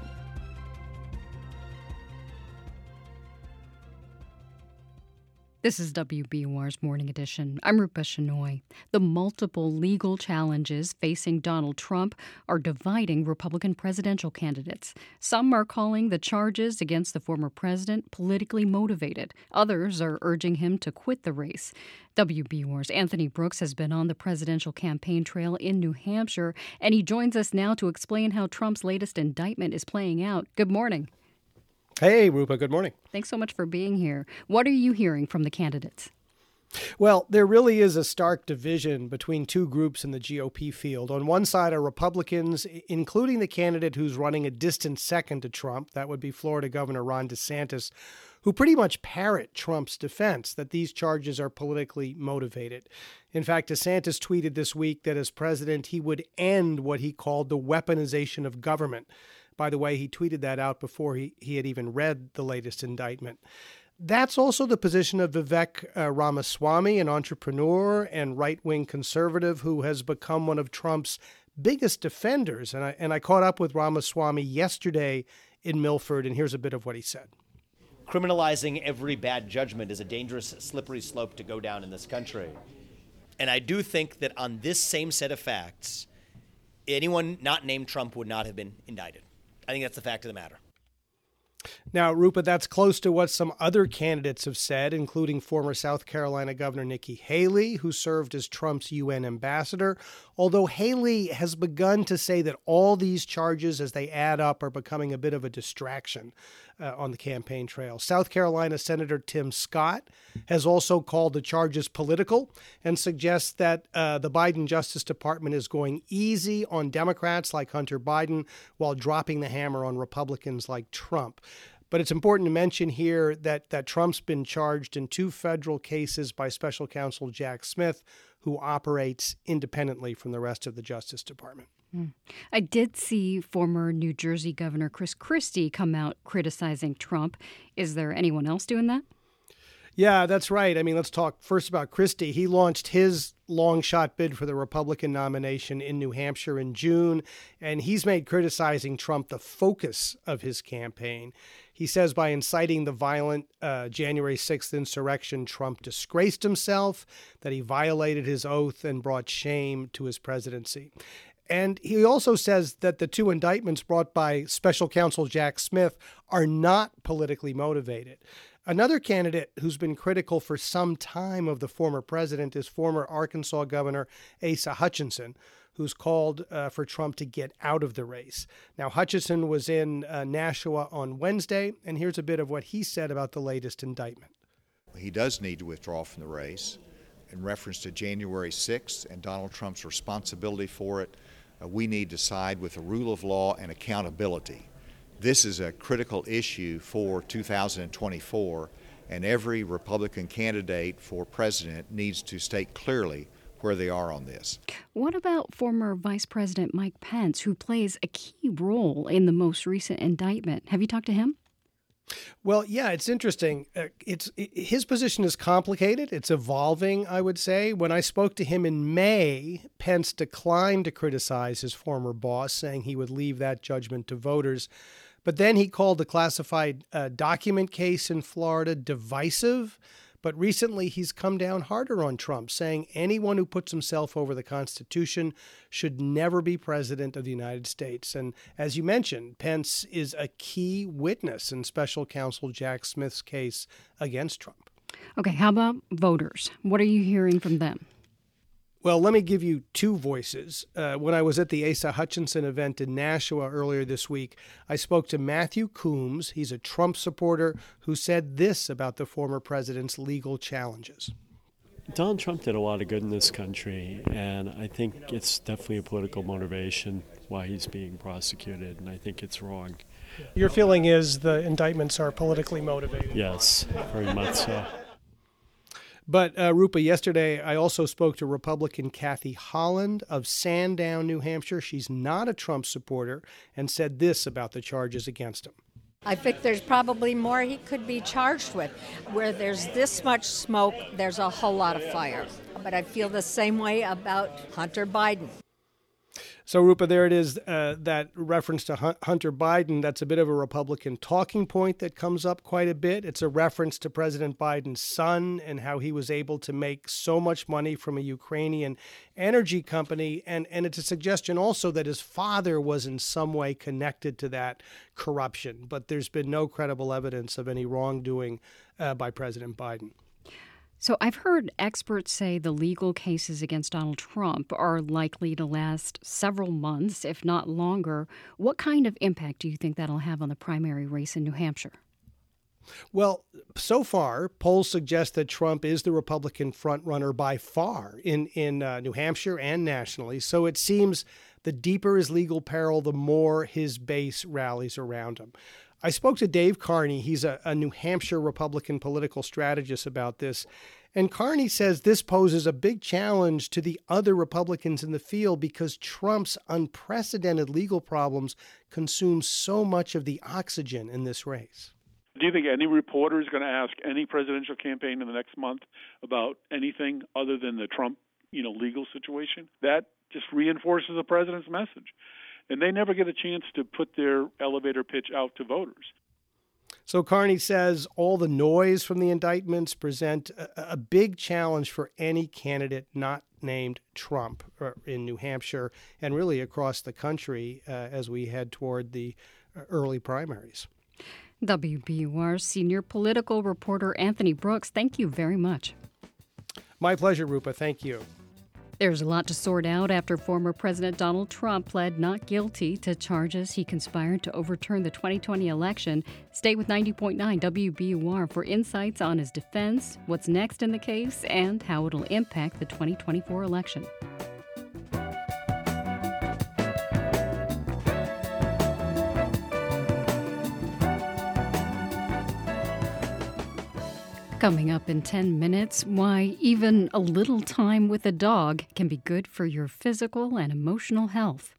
This is WBUR's Morning Edition. I'm Rupa Shenoy. The multiple legal challenges facing Donald Trump are dividing Republican presidential candidates. Some are calling the charges against the former president politically motivated. Others are urging him to quit the race. WBUR's Anthony Brooks has been on the presidential campaign trail in New Hampshire, and he joins us now to explain how Trump's latest indictment is playing out. Good morning. Hey, Rupa, good morning. Thanks so much for being here. What are you hearing from the candidates? Well, there really is a stark division between two groups in the GOP field. On one side are Republicans, including the candidate who's running a distant second to Trump, that would be Florida Governor Ron DeSantis, who pretty much parrot Trump's defense that these charges are politically motivated. In fact, DeSantis tweeted this week that as president, he would end what he called the weaponization of government. By the way, he tweeted that out before he, he had even read the latest indictment. That's also the position of Vivek uh, Ramaswamy, an entrepreneur and right wing conservative who has become one of Trump's biggest defenders. And I, and I caught up with Ramaswamy yesterday in Milford, and here's a bit of what he said. Criminalizing every bad judgment is a dangerous, slippery slope to go down in this country. And I do think that on this same set of facts, anyone not named Trump would not have been indicted. I think that's the fact of the matter. Now, Rupa, that's close to what some other candidates have said, including former South Carolina Governor Nikki Haley, who served as Trump's UN ambassador. Although Haley has begun to say that all these charges, as they add up, are becoming a bit of a distraction uh, on the campaign trail. South Carolina Senator Tim Scott has also called the charges political and suggests that uh, the Biden Justice Department is going easy on Democrats like Hunter Biden while dropping the hammer on Republicans like Trump. But it's important to mention here that, that Trump's been charged in two federal cases by special counsel Jack Smith, who operates independently from the rest of the Justice Department. Hmm. I did see former New Jersey Governor Chris Christie come out criticizing Trump. Is there anyone else doing that? Yeah, that's right. I mean, let's talk first about Christie. He launched his long shot bid for the Republican nomination in New Hampshire in June, and he's made criticizing Trump the focus of his campaign. He says by inciting the violent uh, January 6th insurrection, Trump disgraced himself, that he violated his oath and brought shame to his presidency. And he also says that the two indictments brought by special counsel Jack Smith are not politically motivated. Another candidate who's been critical for some time of the former president is former Arkansas Governor Asa Hutchinson, who's called uh, for Trump to get out of the race. Now, Hutchinson was in uh, Nashua on Wednesday, and here's a bit of what he said about the latest indictment. He does need to withdraw from the race in reference to January 6th and Donald Trump's responsibility for it Uh, we need to side with the rule of law and accountability. This is a critical issue for 2024, and every Republican candidate for president needs to state clearly where they are on this. What about former Vice President Mike Pence, who plays a key role in the most recent indictment? Have you talked to him? Well, yeah, it's interesting. Uh, it's it, his position is complicated. It's evolving, I would say. When I spoke to him in May, Pence declined to criticize his former boss, saying he would leave that judgment to voters. But then he called the classified uh, document case in Florida divisive but recently, he's come down harder on Trump, saying anyone who puts himself over the Constitution should never be president of the United States. And as you mentioned, Pence is a key witness in special counsel Jack Smith's case against Trump. Okay, how about voters? What are you hearing from them? Well, let me give you two voices. Uh, when I was at the Asa Hutchinson event in Nashua earlier this week, I spoke to Matthew Coombs. He's a Trump supporter who said this about the former president's legal challenges. Donald Trump did a lot of good in this country, and I think it's definitely a political motivation why he's being prosecuted, and I think it's wrong. Your feeling is the indictments are politically motivated? Yes, very much so. But uh, Rupa, yesterday I also spoke to Republican Kathy Holland of Sandown, New Hampshire. She's not a Trump supporter and said this about the charges against him. I think there's probably more he could be charged with. Where there's this much smoke, there's a whole lot of fire. But I feel the same way about Hunter Biden. So, Rupa, there it is, uh, that reference to Hunter Biden. That's a bit of a Republican talking point that comes up quite a bit. It's a reference to President Biden's son and how he was able to make so much money from a Ukrainian energy company. And, and it's a suggestion also that his father was in some way connected to that corruption. But there's been no credible evidence of any wrongdoing uh, by President Biden. So I've heard experts say the legal cases against Donald Trump are likely to last several months, if not longer. What kind of impact do you think that'll have on the primary race in New Hampshire? Well, so far, polls suggest that Trump is the Republican frontrunner by far in in uh, New Hampshire and nationally. So it seems the deeper his legal peril, the more his base rallies around him. I spoke to Dave Carney. He's a, a, New Hampshire Republican political strategist about this. And Carney says this poses a big challenge to the other Republicans in the field because Trump's unprecedented legal problems consume so much of the oxygen in this race. Do you think any reporter is going to ask any presidential campaign in the next month about anything other than the Trump, you know, legal situation? That just reinforces the president's message and they never get a chance to put their elevator pitch out to voters. So Carney says all the noise from the indictments present a, a big challenge for any candidate not named Trump uh, in New Hampshire and really across the country uh, as we head toward the uh, early primaries. WBUR senior political reporter Anthony Brooks, thank you very much. My pleasure, Rupa. Thank you. There's a lot to sort out after former President Donald Trump pled not guilty to charges he conspired to overturn the 2020 election. Stay with 90.9 WBUR for insights on his defense, what's next in the case, and how it'll impact the 2024 election. Coming up in 10 minutes, why even a little time with a dog can be good for your physical and emotional health.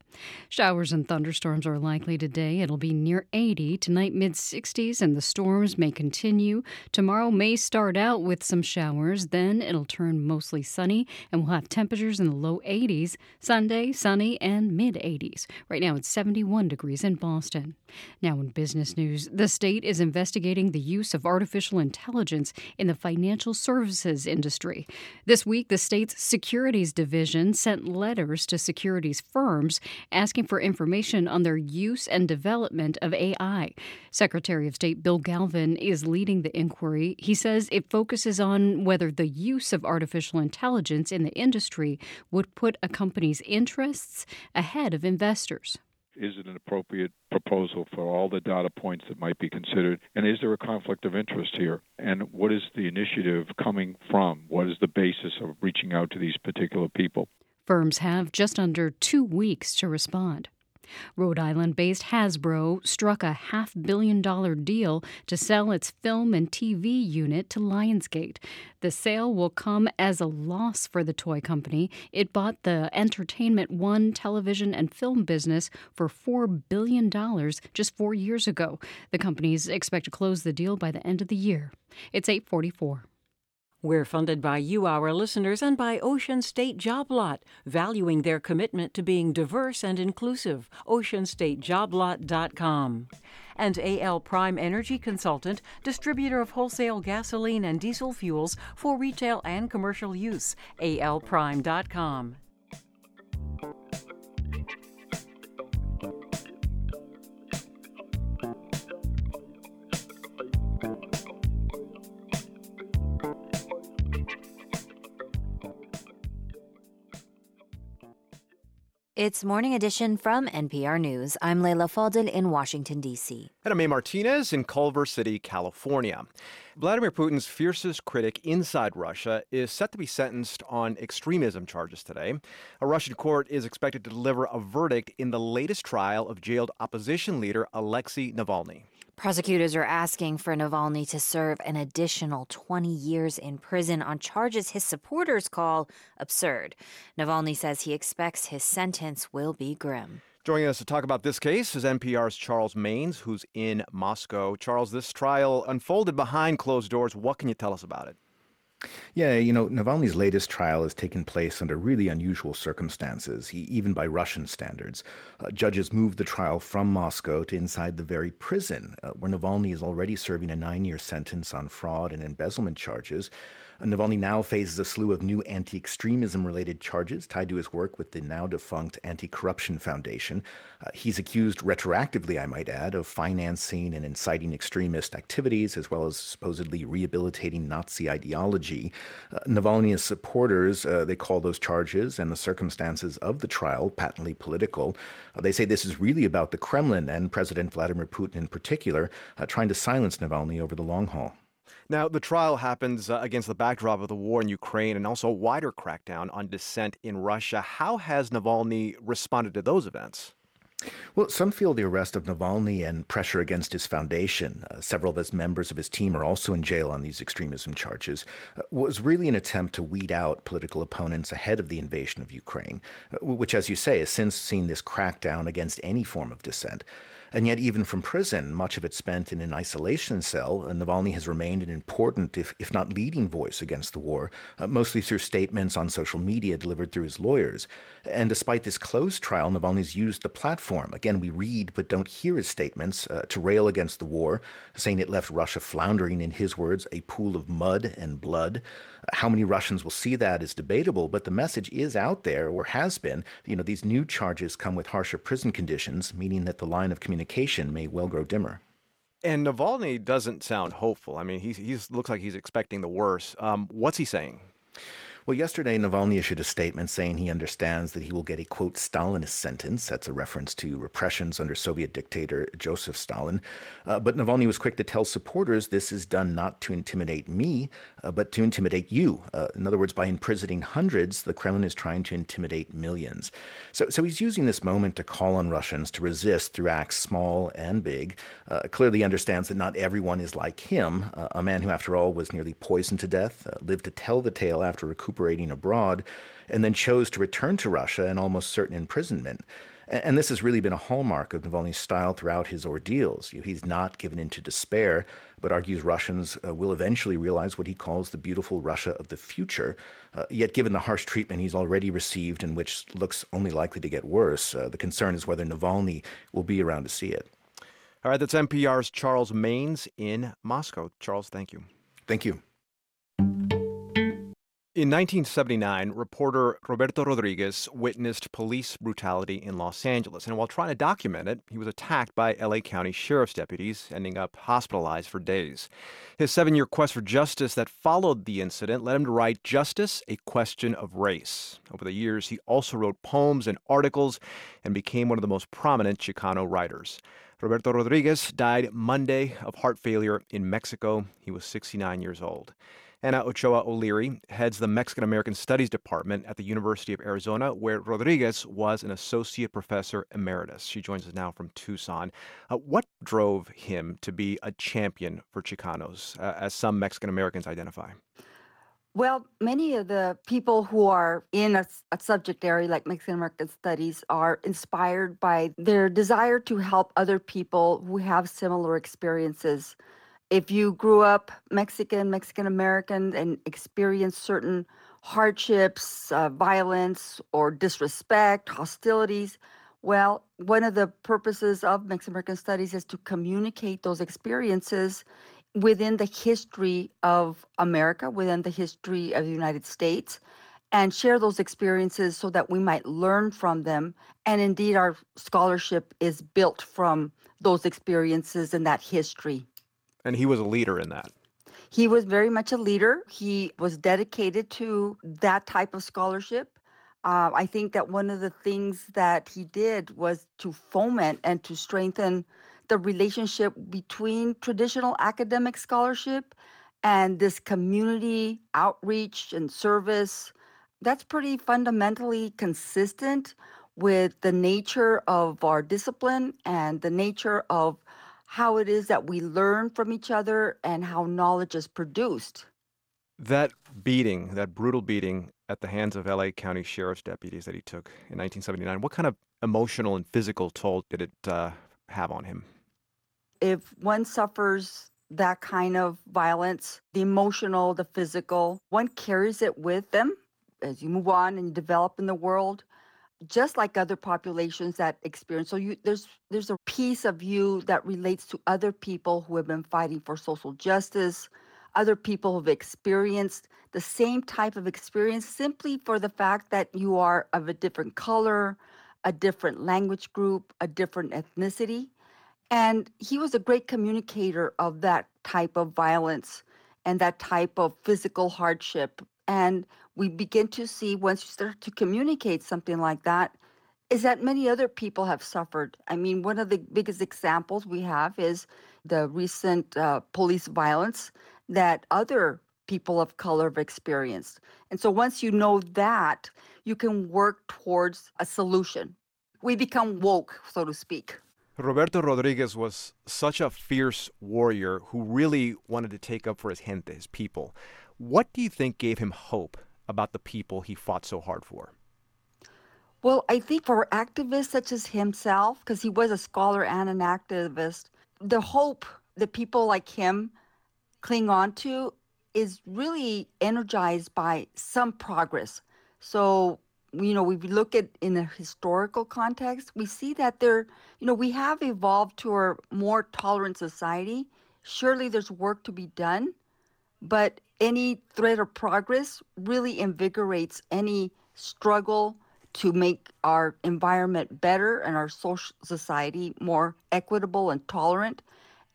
Showers and thunderstorms are likely today. It'll be near 80, tonight mid 60s, and the storms may continue. Tomorrow may start out with some showers, then it'll turn mostly sunny, and we'll have temperatures in the low 80s. Sunday, sunny and mid 80s. Right now it's 71 degrees in Boston. Now, in business news, the state is investigating the use of artificial intelligence in the financial services industry. This week, the state's securities division sent letters to securities firms asking for information on their use and development of AI. Secretary of State Bill Galvin is leading the inquiry. He says it focuses on whether the use of artificial intelligence in the industry would put a company's interests ahead of investors. Is it an appropriate proposal for all the data points that might be considered? And is there a conflict of interest here? And what is the initiative coming from? What is the basis of reaching out to these particular people? Firms have just under two weeks to respond. Rhode Island based Hasbro struck a half billion dollar deal to sell its film and TV unit to Lionsgate. The sale will come as a loss for the toy company. It bought the Entertainment One television and film business for $4 billion just four years ago. The companies expect to close the deal by the end of the year. It's 844. We're funded by you, our listeners, and by Ocean State Job Lot, valuing their commitment to being diverse and inclusive. OceanStateJobLot.com. And AL Prime Energy Consultant, distributor of wholesale gasoline and diesel fuels for retail and commercial use. ALPrime.com. It's Morning Edition from NPR News. I'm Leila Fadel in Washington, D.C. And I'm A. Martinez in Culver City, California. Vladimir Putin's fiercest critic inside Russia is set to be sentenced on extremism charges today. A Russian court is expected to deliver a verdict in the latest trial of jailed opposition leader Alexei Navalny. Prosecutors are asking for Navalny to serve an additional 20 years in prison on charges his supporters call absurd. Navalny says he expects his sentence will be grim. Joining us to talk about this case is NPR's Charles Maynes, who's in Moscow. Charles, this trial unfolded behind closed doors. What can you tell us about it? Yeah, you know, Navalny's latest trial has taken place under really unusual circumstances, even by Russian standards. Uh, judges moved the trial from Moscow to inside the very prison, uh, where Navalny is already serving a nine year sentence on fraud and embezzlement charges. Navalny now faces a slew of new anti extremism related charges tied to his work with the now defunct Anti Corruption Foundation. Uh, he's accused retroactively, I might add, of financing and inciting extremist activities, as well as supposedly rehabilitating Nazi ideology. Uh, Navalny's supporters, uh, they call those charges and the circumstances of the trial patently political. Uh, they say this is really about the Kremlin and President Vladimir Putin in particular, uh, trying to silence Navalny over the long haul. Now, the trial happens uh, against the backdrop of the war in Ukraine and also a wider crackdown on dissent in Russia. How has Navalny responded to those events? Well, some feel the arrest of Navalny and pressure against his foundation, uh, several of his members of his team are also in jail on these extremism charges, uh, was really an attempt to weed out political opponents ahead of the invasion of Ukraine, uh, which, as you say, has since seen this crackdown against any form of dissent. And yet, even from prison, much of it spent in an isolation cell, Navalny has remained an important, if, if not leading voice against the war, uh, mostly through statements on social media delivered through his lawyers. And despite this closed trial, Navalny's used the platform. Again, we read but don't hear his statements uh, to rail against the war, saying it left Russia floundering, in his words, a pool of mud and blood. How many Russians will see that is debatable, but the message is out there, or has been. You know, these new charges come with harsher prison conditions, meaning that the line of communication may well grow dimmer. And Navalny doesn't sound hopeful. I mean, he he looks like he's expecting the worst. Um, what's he saying? Well, yesterday, Navalny issued a statement saying he understands that he will get a, quote, Stalinist sentence. That's a reference to repressions under Soviet dictator Joseph Stalin. Uh, but Navalny was quick to tell supporters this is done not to intimidate me, uh, but to intimidate you. Uh, in other words, by imprisoning hundreds, the Kremlin is trying to intimidate millions. So, so he's using this moment to call on Russians to resist through acts small and big. Uh, clearly understands that not everyone is like him, uh, a man who, after all, was nearly poisoned to death, uh, lived to tell the tale after recuperating recuperating abroad, and then chose to return to Russia in almost certain imprisonment. And this has really been a hallmark of Navalny's style throughout his ordeals. He's not given in to despair, but argues Russians uh, will eventually realize what he calls the beautiful Russia of the future. Uh, yet, given the harsh treatment he's already received and which looks only likely to get worse, uh, the concern is whether Navalny will be around to see it. All right, that's NPR's Charles Maynes in Moscow. Charles, thank you. Thank you. In 1979, reporter Roberto Rodriguez witnessed police brutality in Los Angeles, and while trying to document it, he was attacked by LA County sheriff's deputies, ending up hospitalized for days. His seven year quest for justice that followed the incident led him to write Justice, a Question of Race. Over the years, he also wrote poems and articles and became one of the most prominent Chicano writers. Roberto Rodriguez died Monday of heart failure in Mexico. He was 69 years old. Ana Ochoa O'Leary heads the Mexican American Studies Department at the University of Arizona, where Rodriguez was an associate professor emeritus. She joins us now from Tucson. Uh, what drove him to be a champion for Chicanos, uh, as some Mexican Americans identify? Well, many of the people who are in a, a, subject area like Mexican American Studies are inspired by their desire to help other people who have similar experiences if you grew up Mexican, Mexican American, and experienced certain hardships, uh, violence, or disrespect, hostilities, well, one of the purposes of Mexican American Studies is to communicate those experiences within the history of America, within the history of the United States, and share those experiences so that we might learn from them. And indeed, our scholarship is built from those experiences and that history. And he was a leader in that. He was very much a leader. He was dedicated to that type of scholarship. Uh, I think that one of the things that he did was to foment and to strengthen the relationship between traditional academic scholarship and this community outreach and service. That's pretty fundamentally consistent with the nature of our discipline and the nature of how it is that we learn from each other and how knowledge is produced. That beating, that brutal beating at the hands of LA County Sheriff's deputies that he took in 1979, what kind of emotional and physical toll did it uh, have on him? If one suffers that kind of violence, the emotional, the physical, one carries it with them as you move on and develop in the world just like other populations that experience so you there's there's a piece of you that relates to other people who have been fighting for social justice other people who've experienced the same type of experience simply for the fact that you are of a different color a different language group a different ethnicity. And he was a great communicator of that type of violence and that type of physical hardship and we begin to see once you start to communicate something like that is that many other people have suffered. I mean, one of the biggest examples we have is the recent uh, police violence that other people of color have experienced. And so once you know that, you can work towards a solution. We become woke, so to speak. Roberto Rodriguez was such a fierce warrior who really wanted to take up for his gente, his people. What do you think gave him hope about the people he fought so hard for? Well, I think for activists such as himself, because he was a scholar and an activist, the hope that people like him cling on to is really energized by some progress. So, you know, we look at in a historical context, we see that there, you know, we have evolved to a more tolerant society. Surely there's work to be done, but any threat of progress really invigorates any struggle to make our environment better and our social society more equitable and tolerant.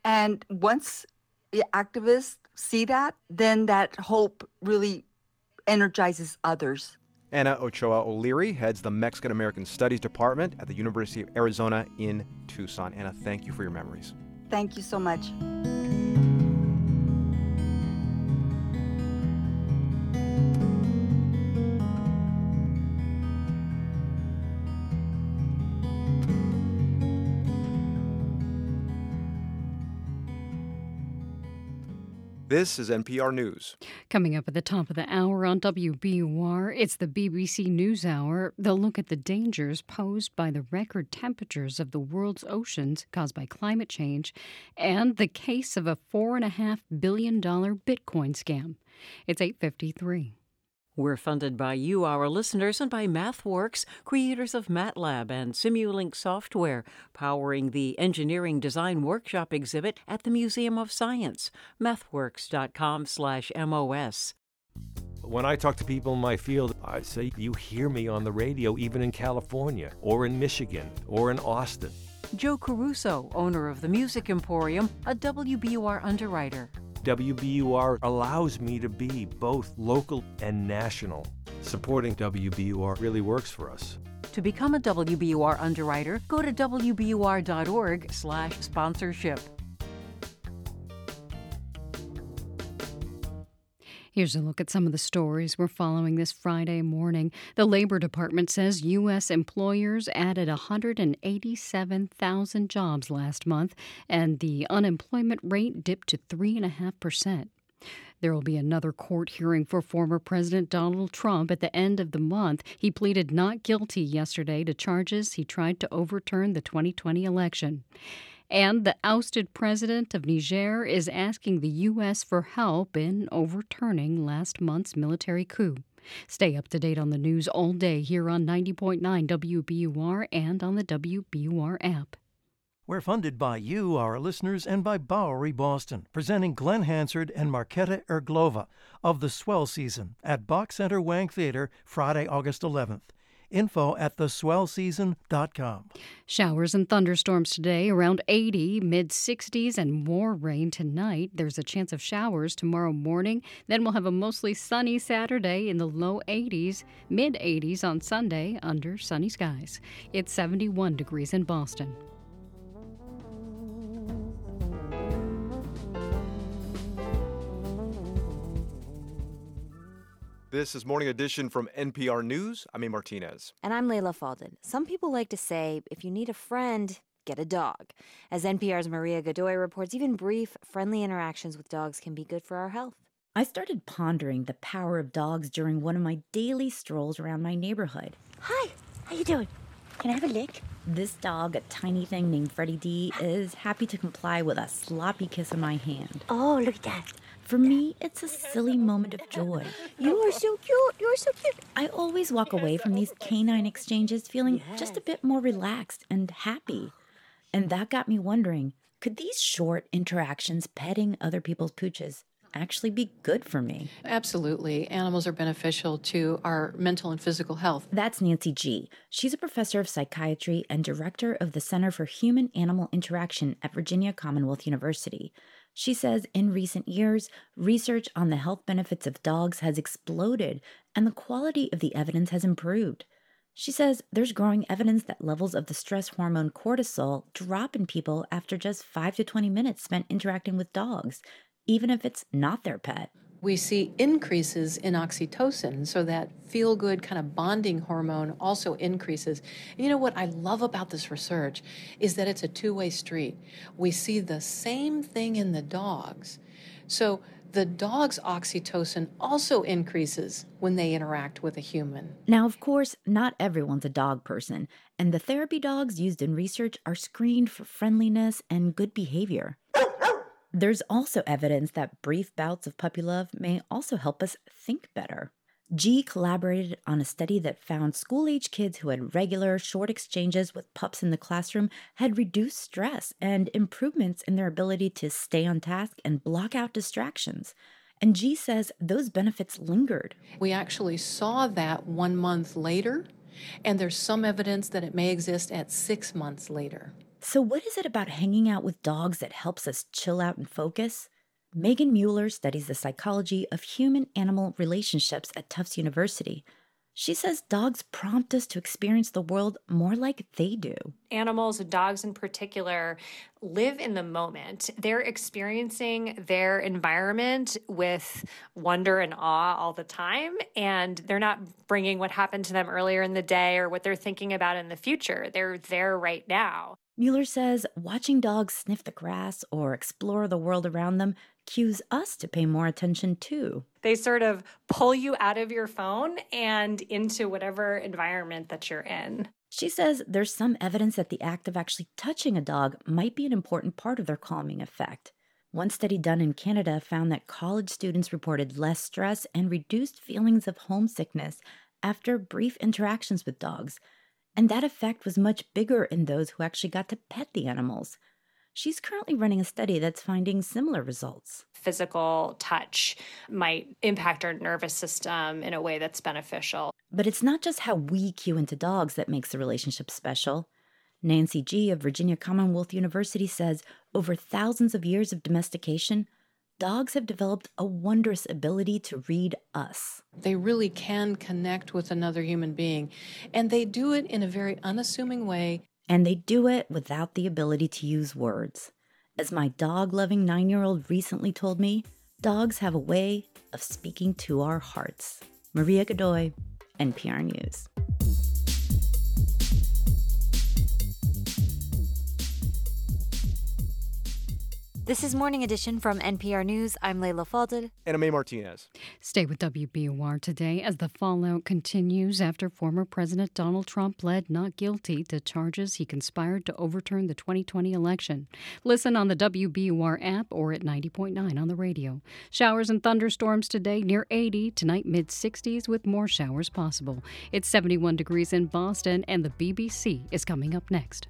And once the activists see that, then that hope really energizes others. Ana Ochoa O'Leary heads the Mexican American Studies Department at the University of Arizona in Tucson. Ana, thank you for your memories. Thank you so much. This is NPR News. Coming up at the top of the hour on WBUR, it's the BBC NewsHour. They'll look at the dangers posed by the record temperatures of the world's oceans caused by climate change and the case of a $4.5 billion Bitcoin scam. It's 853. We're funded by you, our listeners, and by MathWorks, creators of MATLAB and Simulink software, powering the Engineering Design Workshop exhibit at the Museum of Science. MathWorks.com/mos. When I talk to people in my field, I say you hear me on the radio, even in California, or in Michigan, or in Austin. Joe Caruso, owner of the Music Emporium, a WBUR underwriter. WBUR allows me to be both local and national. Supporting WBUR really works for us. To become a WBUR underwriter, go to wbur.org/sponsorship. Here's a look at some of the stories we're following this Friday morning. The Labor Department says U.S. employers added 187,000 jobs last month, and the unemployment rate dipped to 3.5%. There will be another court hearing for former President Donald Trump at the end of the month. He pleaded not guilty yesterday to charges he tried to overturn the 2020 election. And the ousted president of Niger is asking the U.S. for help in overturning last month's military coup. Stay up to date on the news all day here on 90.9 WBUR and on the WBUR app. We're funded by you, our listeners, and by Bowery Boston, presenting Glenn Hansard and Markéta Irglová of the Swell Season at Boch Center Wang Theater, Friday, August 11th. Info at theswellseason.com. Showers and thunderstorms today, around 80, mid 60s, and more rain tonight. There's a chance of showers tomorrow morning. Then we'll have a mostly sunny Saturday in the low 80s, mid 80s on Sunday under sunny skies. It's 71 degrees in Boston. This is Morning Edition from NPR News. I'm A. Martinez. And I'm Leila Fadel. Some people like to say if you need a friend, get a dog. As NPR's Maria Godoy reports, even brief, friendly interactions with dogs can be good for our health. I started pondering the power of dogs during one of my daily strolls around my neighborhood. Hi, how you doing? Can I have a lick? This dog, a tiny thing named Freddie D, is happy to comply with a sloppy kiss on my hand. Oh, look at that. For me, it's a silly moment of joy. You are so cute. You are so cute. I always walk away from these canine exchanges feeling Yes. just a bit more relaxed and happy. And that got me wondering could these short interactions petting other people's pooches actually be good for me? Absolutely. Animals are beneficial to our mental and physical health. That's Nancy Gee She's a professor of psychiatry and director of the Center for Human Animal Interaction at Virginia Commonwealth University. She says in recent years, research on the health benefits of dogs has exploded and the quality of the evidence has improved. She says there's growing evidence that levels of the stress hormone cortisol drop in people after just 5 to 20 minutes spent interacting with dogs, even if it's not their pet. We see increases in oxytocin, so that feel good kind of bonding hormone also increases. And you know what I love about this research is that it's a two way street. We see the same thing in the dogs. So the dog's oxytocin also increases when they interact with a human. Now, of course, not everyone's a dog person, and the therapy dogs used in research are screened for friendliness and good behavior. There's also evidence that brief bouts of puppy love may also help us think better. Gee collaborated on a study that found school age kids who had regular, short exchanges with pups in the classroom had reduced stress and improvements in their ability to stay on task and block out distractions. And Gee says those benefits lingered. We actually saw that one month later, and there's some evidence that it may exist at six months later. So, what is it about hanging out with dogs that helps us chill out and focus? Megan Mueller studies the psychology of human animal relationships at Tufts University. She says dogs prompt us to experience the world more like they do. Animals, dogs in particular, live in the moment. They're experiencing their environment with wonder and awe all the time. And they're not bringing what happened to them earlier in the day or what they're thinking about in the future. They're there right now. Mueller says watching dogs sniff the grass or explore the world around them cues us to pay more attention too. They sort of pull you out of your phone and into whatever environment that you're in. She says there's some evidence that the act of actually touching a dog might be an important part of their calming effect. One study done in Canada found that college students reported less stress and reduced feelings of homesickness after brief interactions with dogs. And that effect was much bigger in those who actually got to pet the animals. She's currently running a study that's finding similar results. Physical touch might impact our nervous system in a way that's beneficial. But it's not just how we cue into dogs that makes the relationship special. Nancy Gee of Virginia Commonwealth University says over thousands of years of domestication, dogs have developed a wondrous ability to read us. They really can connect with another human being, and they do it in a very unassuming way and they do it without the ability to use words. As my dog loving nine year old recently told me, dogs have a way of speaking to our hearts. Maria Godoy, NPR News. This is Morning Edition from NPR News. I'm Leila Fadel. And I'm A. Martinez. Stay with WBUR today as the fallout continues after former President Donald Trump pled not guilty to charges he conspired to overturn the 2020 election. Listen on the WBUR app or at 90.9 on the radio. Showers and thunderstorms today near 80, tonight mid 60s with more showers possible. It's 71 degrees in Boston, and the BBC is coming up next.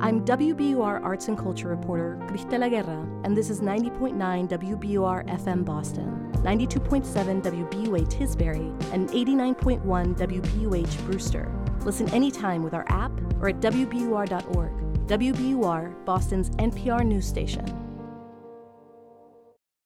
I'm WBUR Arts and Culture reporter Cristela Guerra, and this is 90.9 WBUR FM Boston, 92.7 WBUH Tisbury, and 89.1 WBUH Brewster. Listen anytime with our app or at WBUR.org. WBUR, Boston's NPR news station.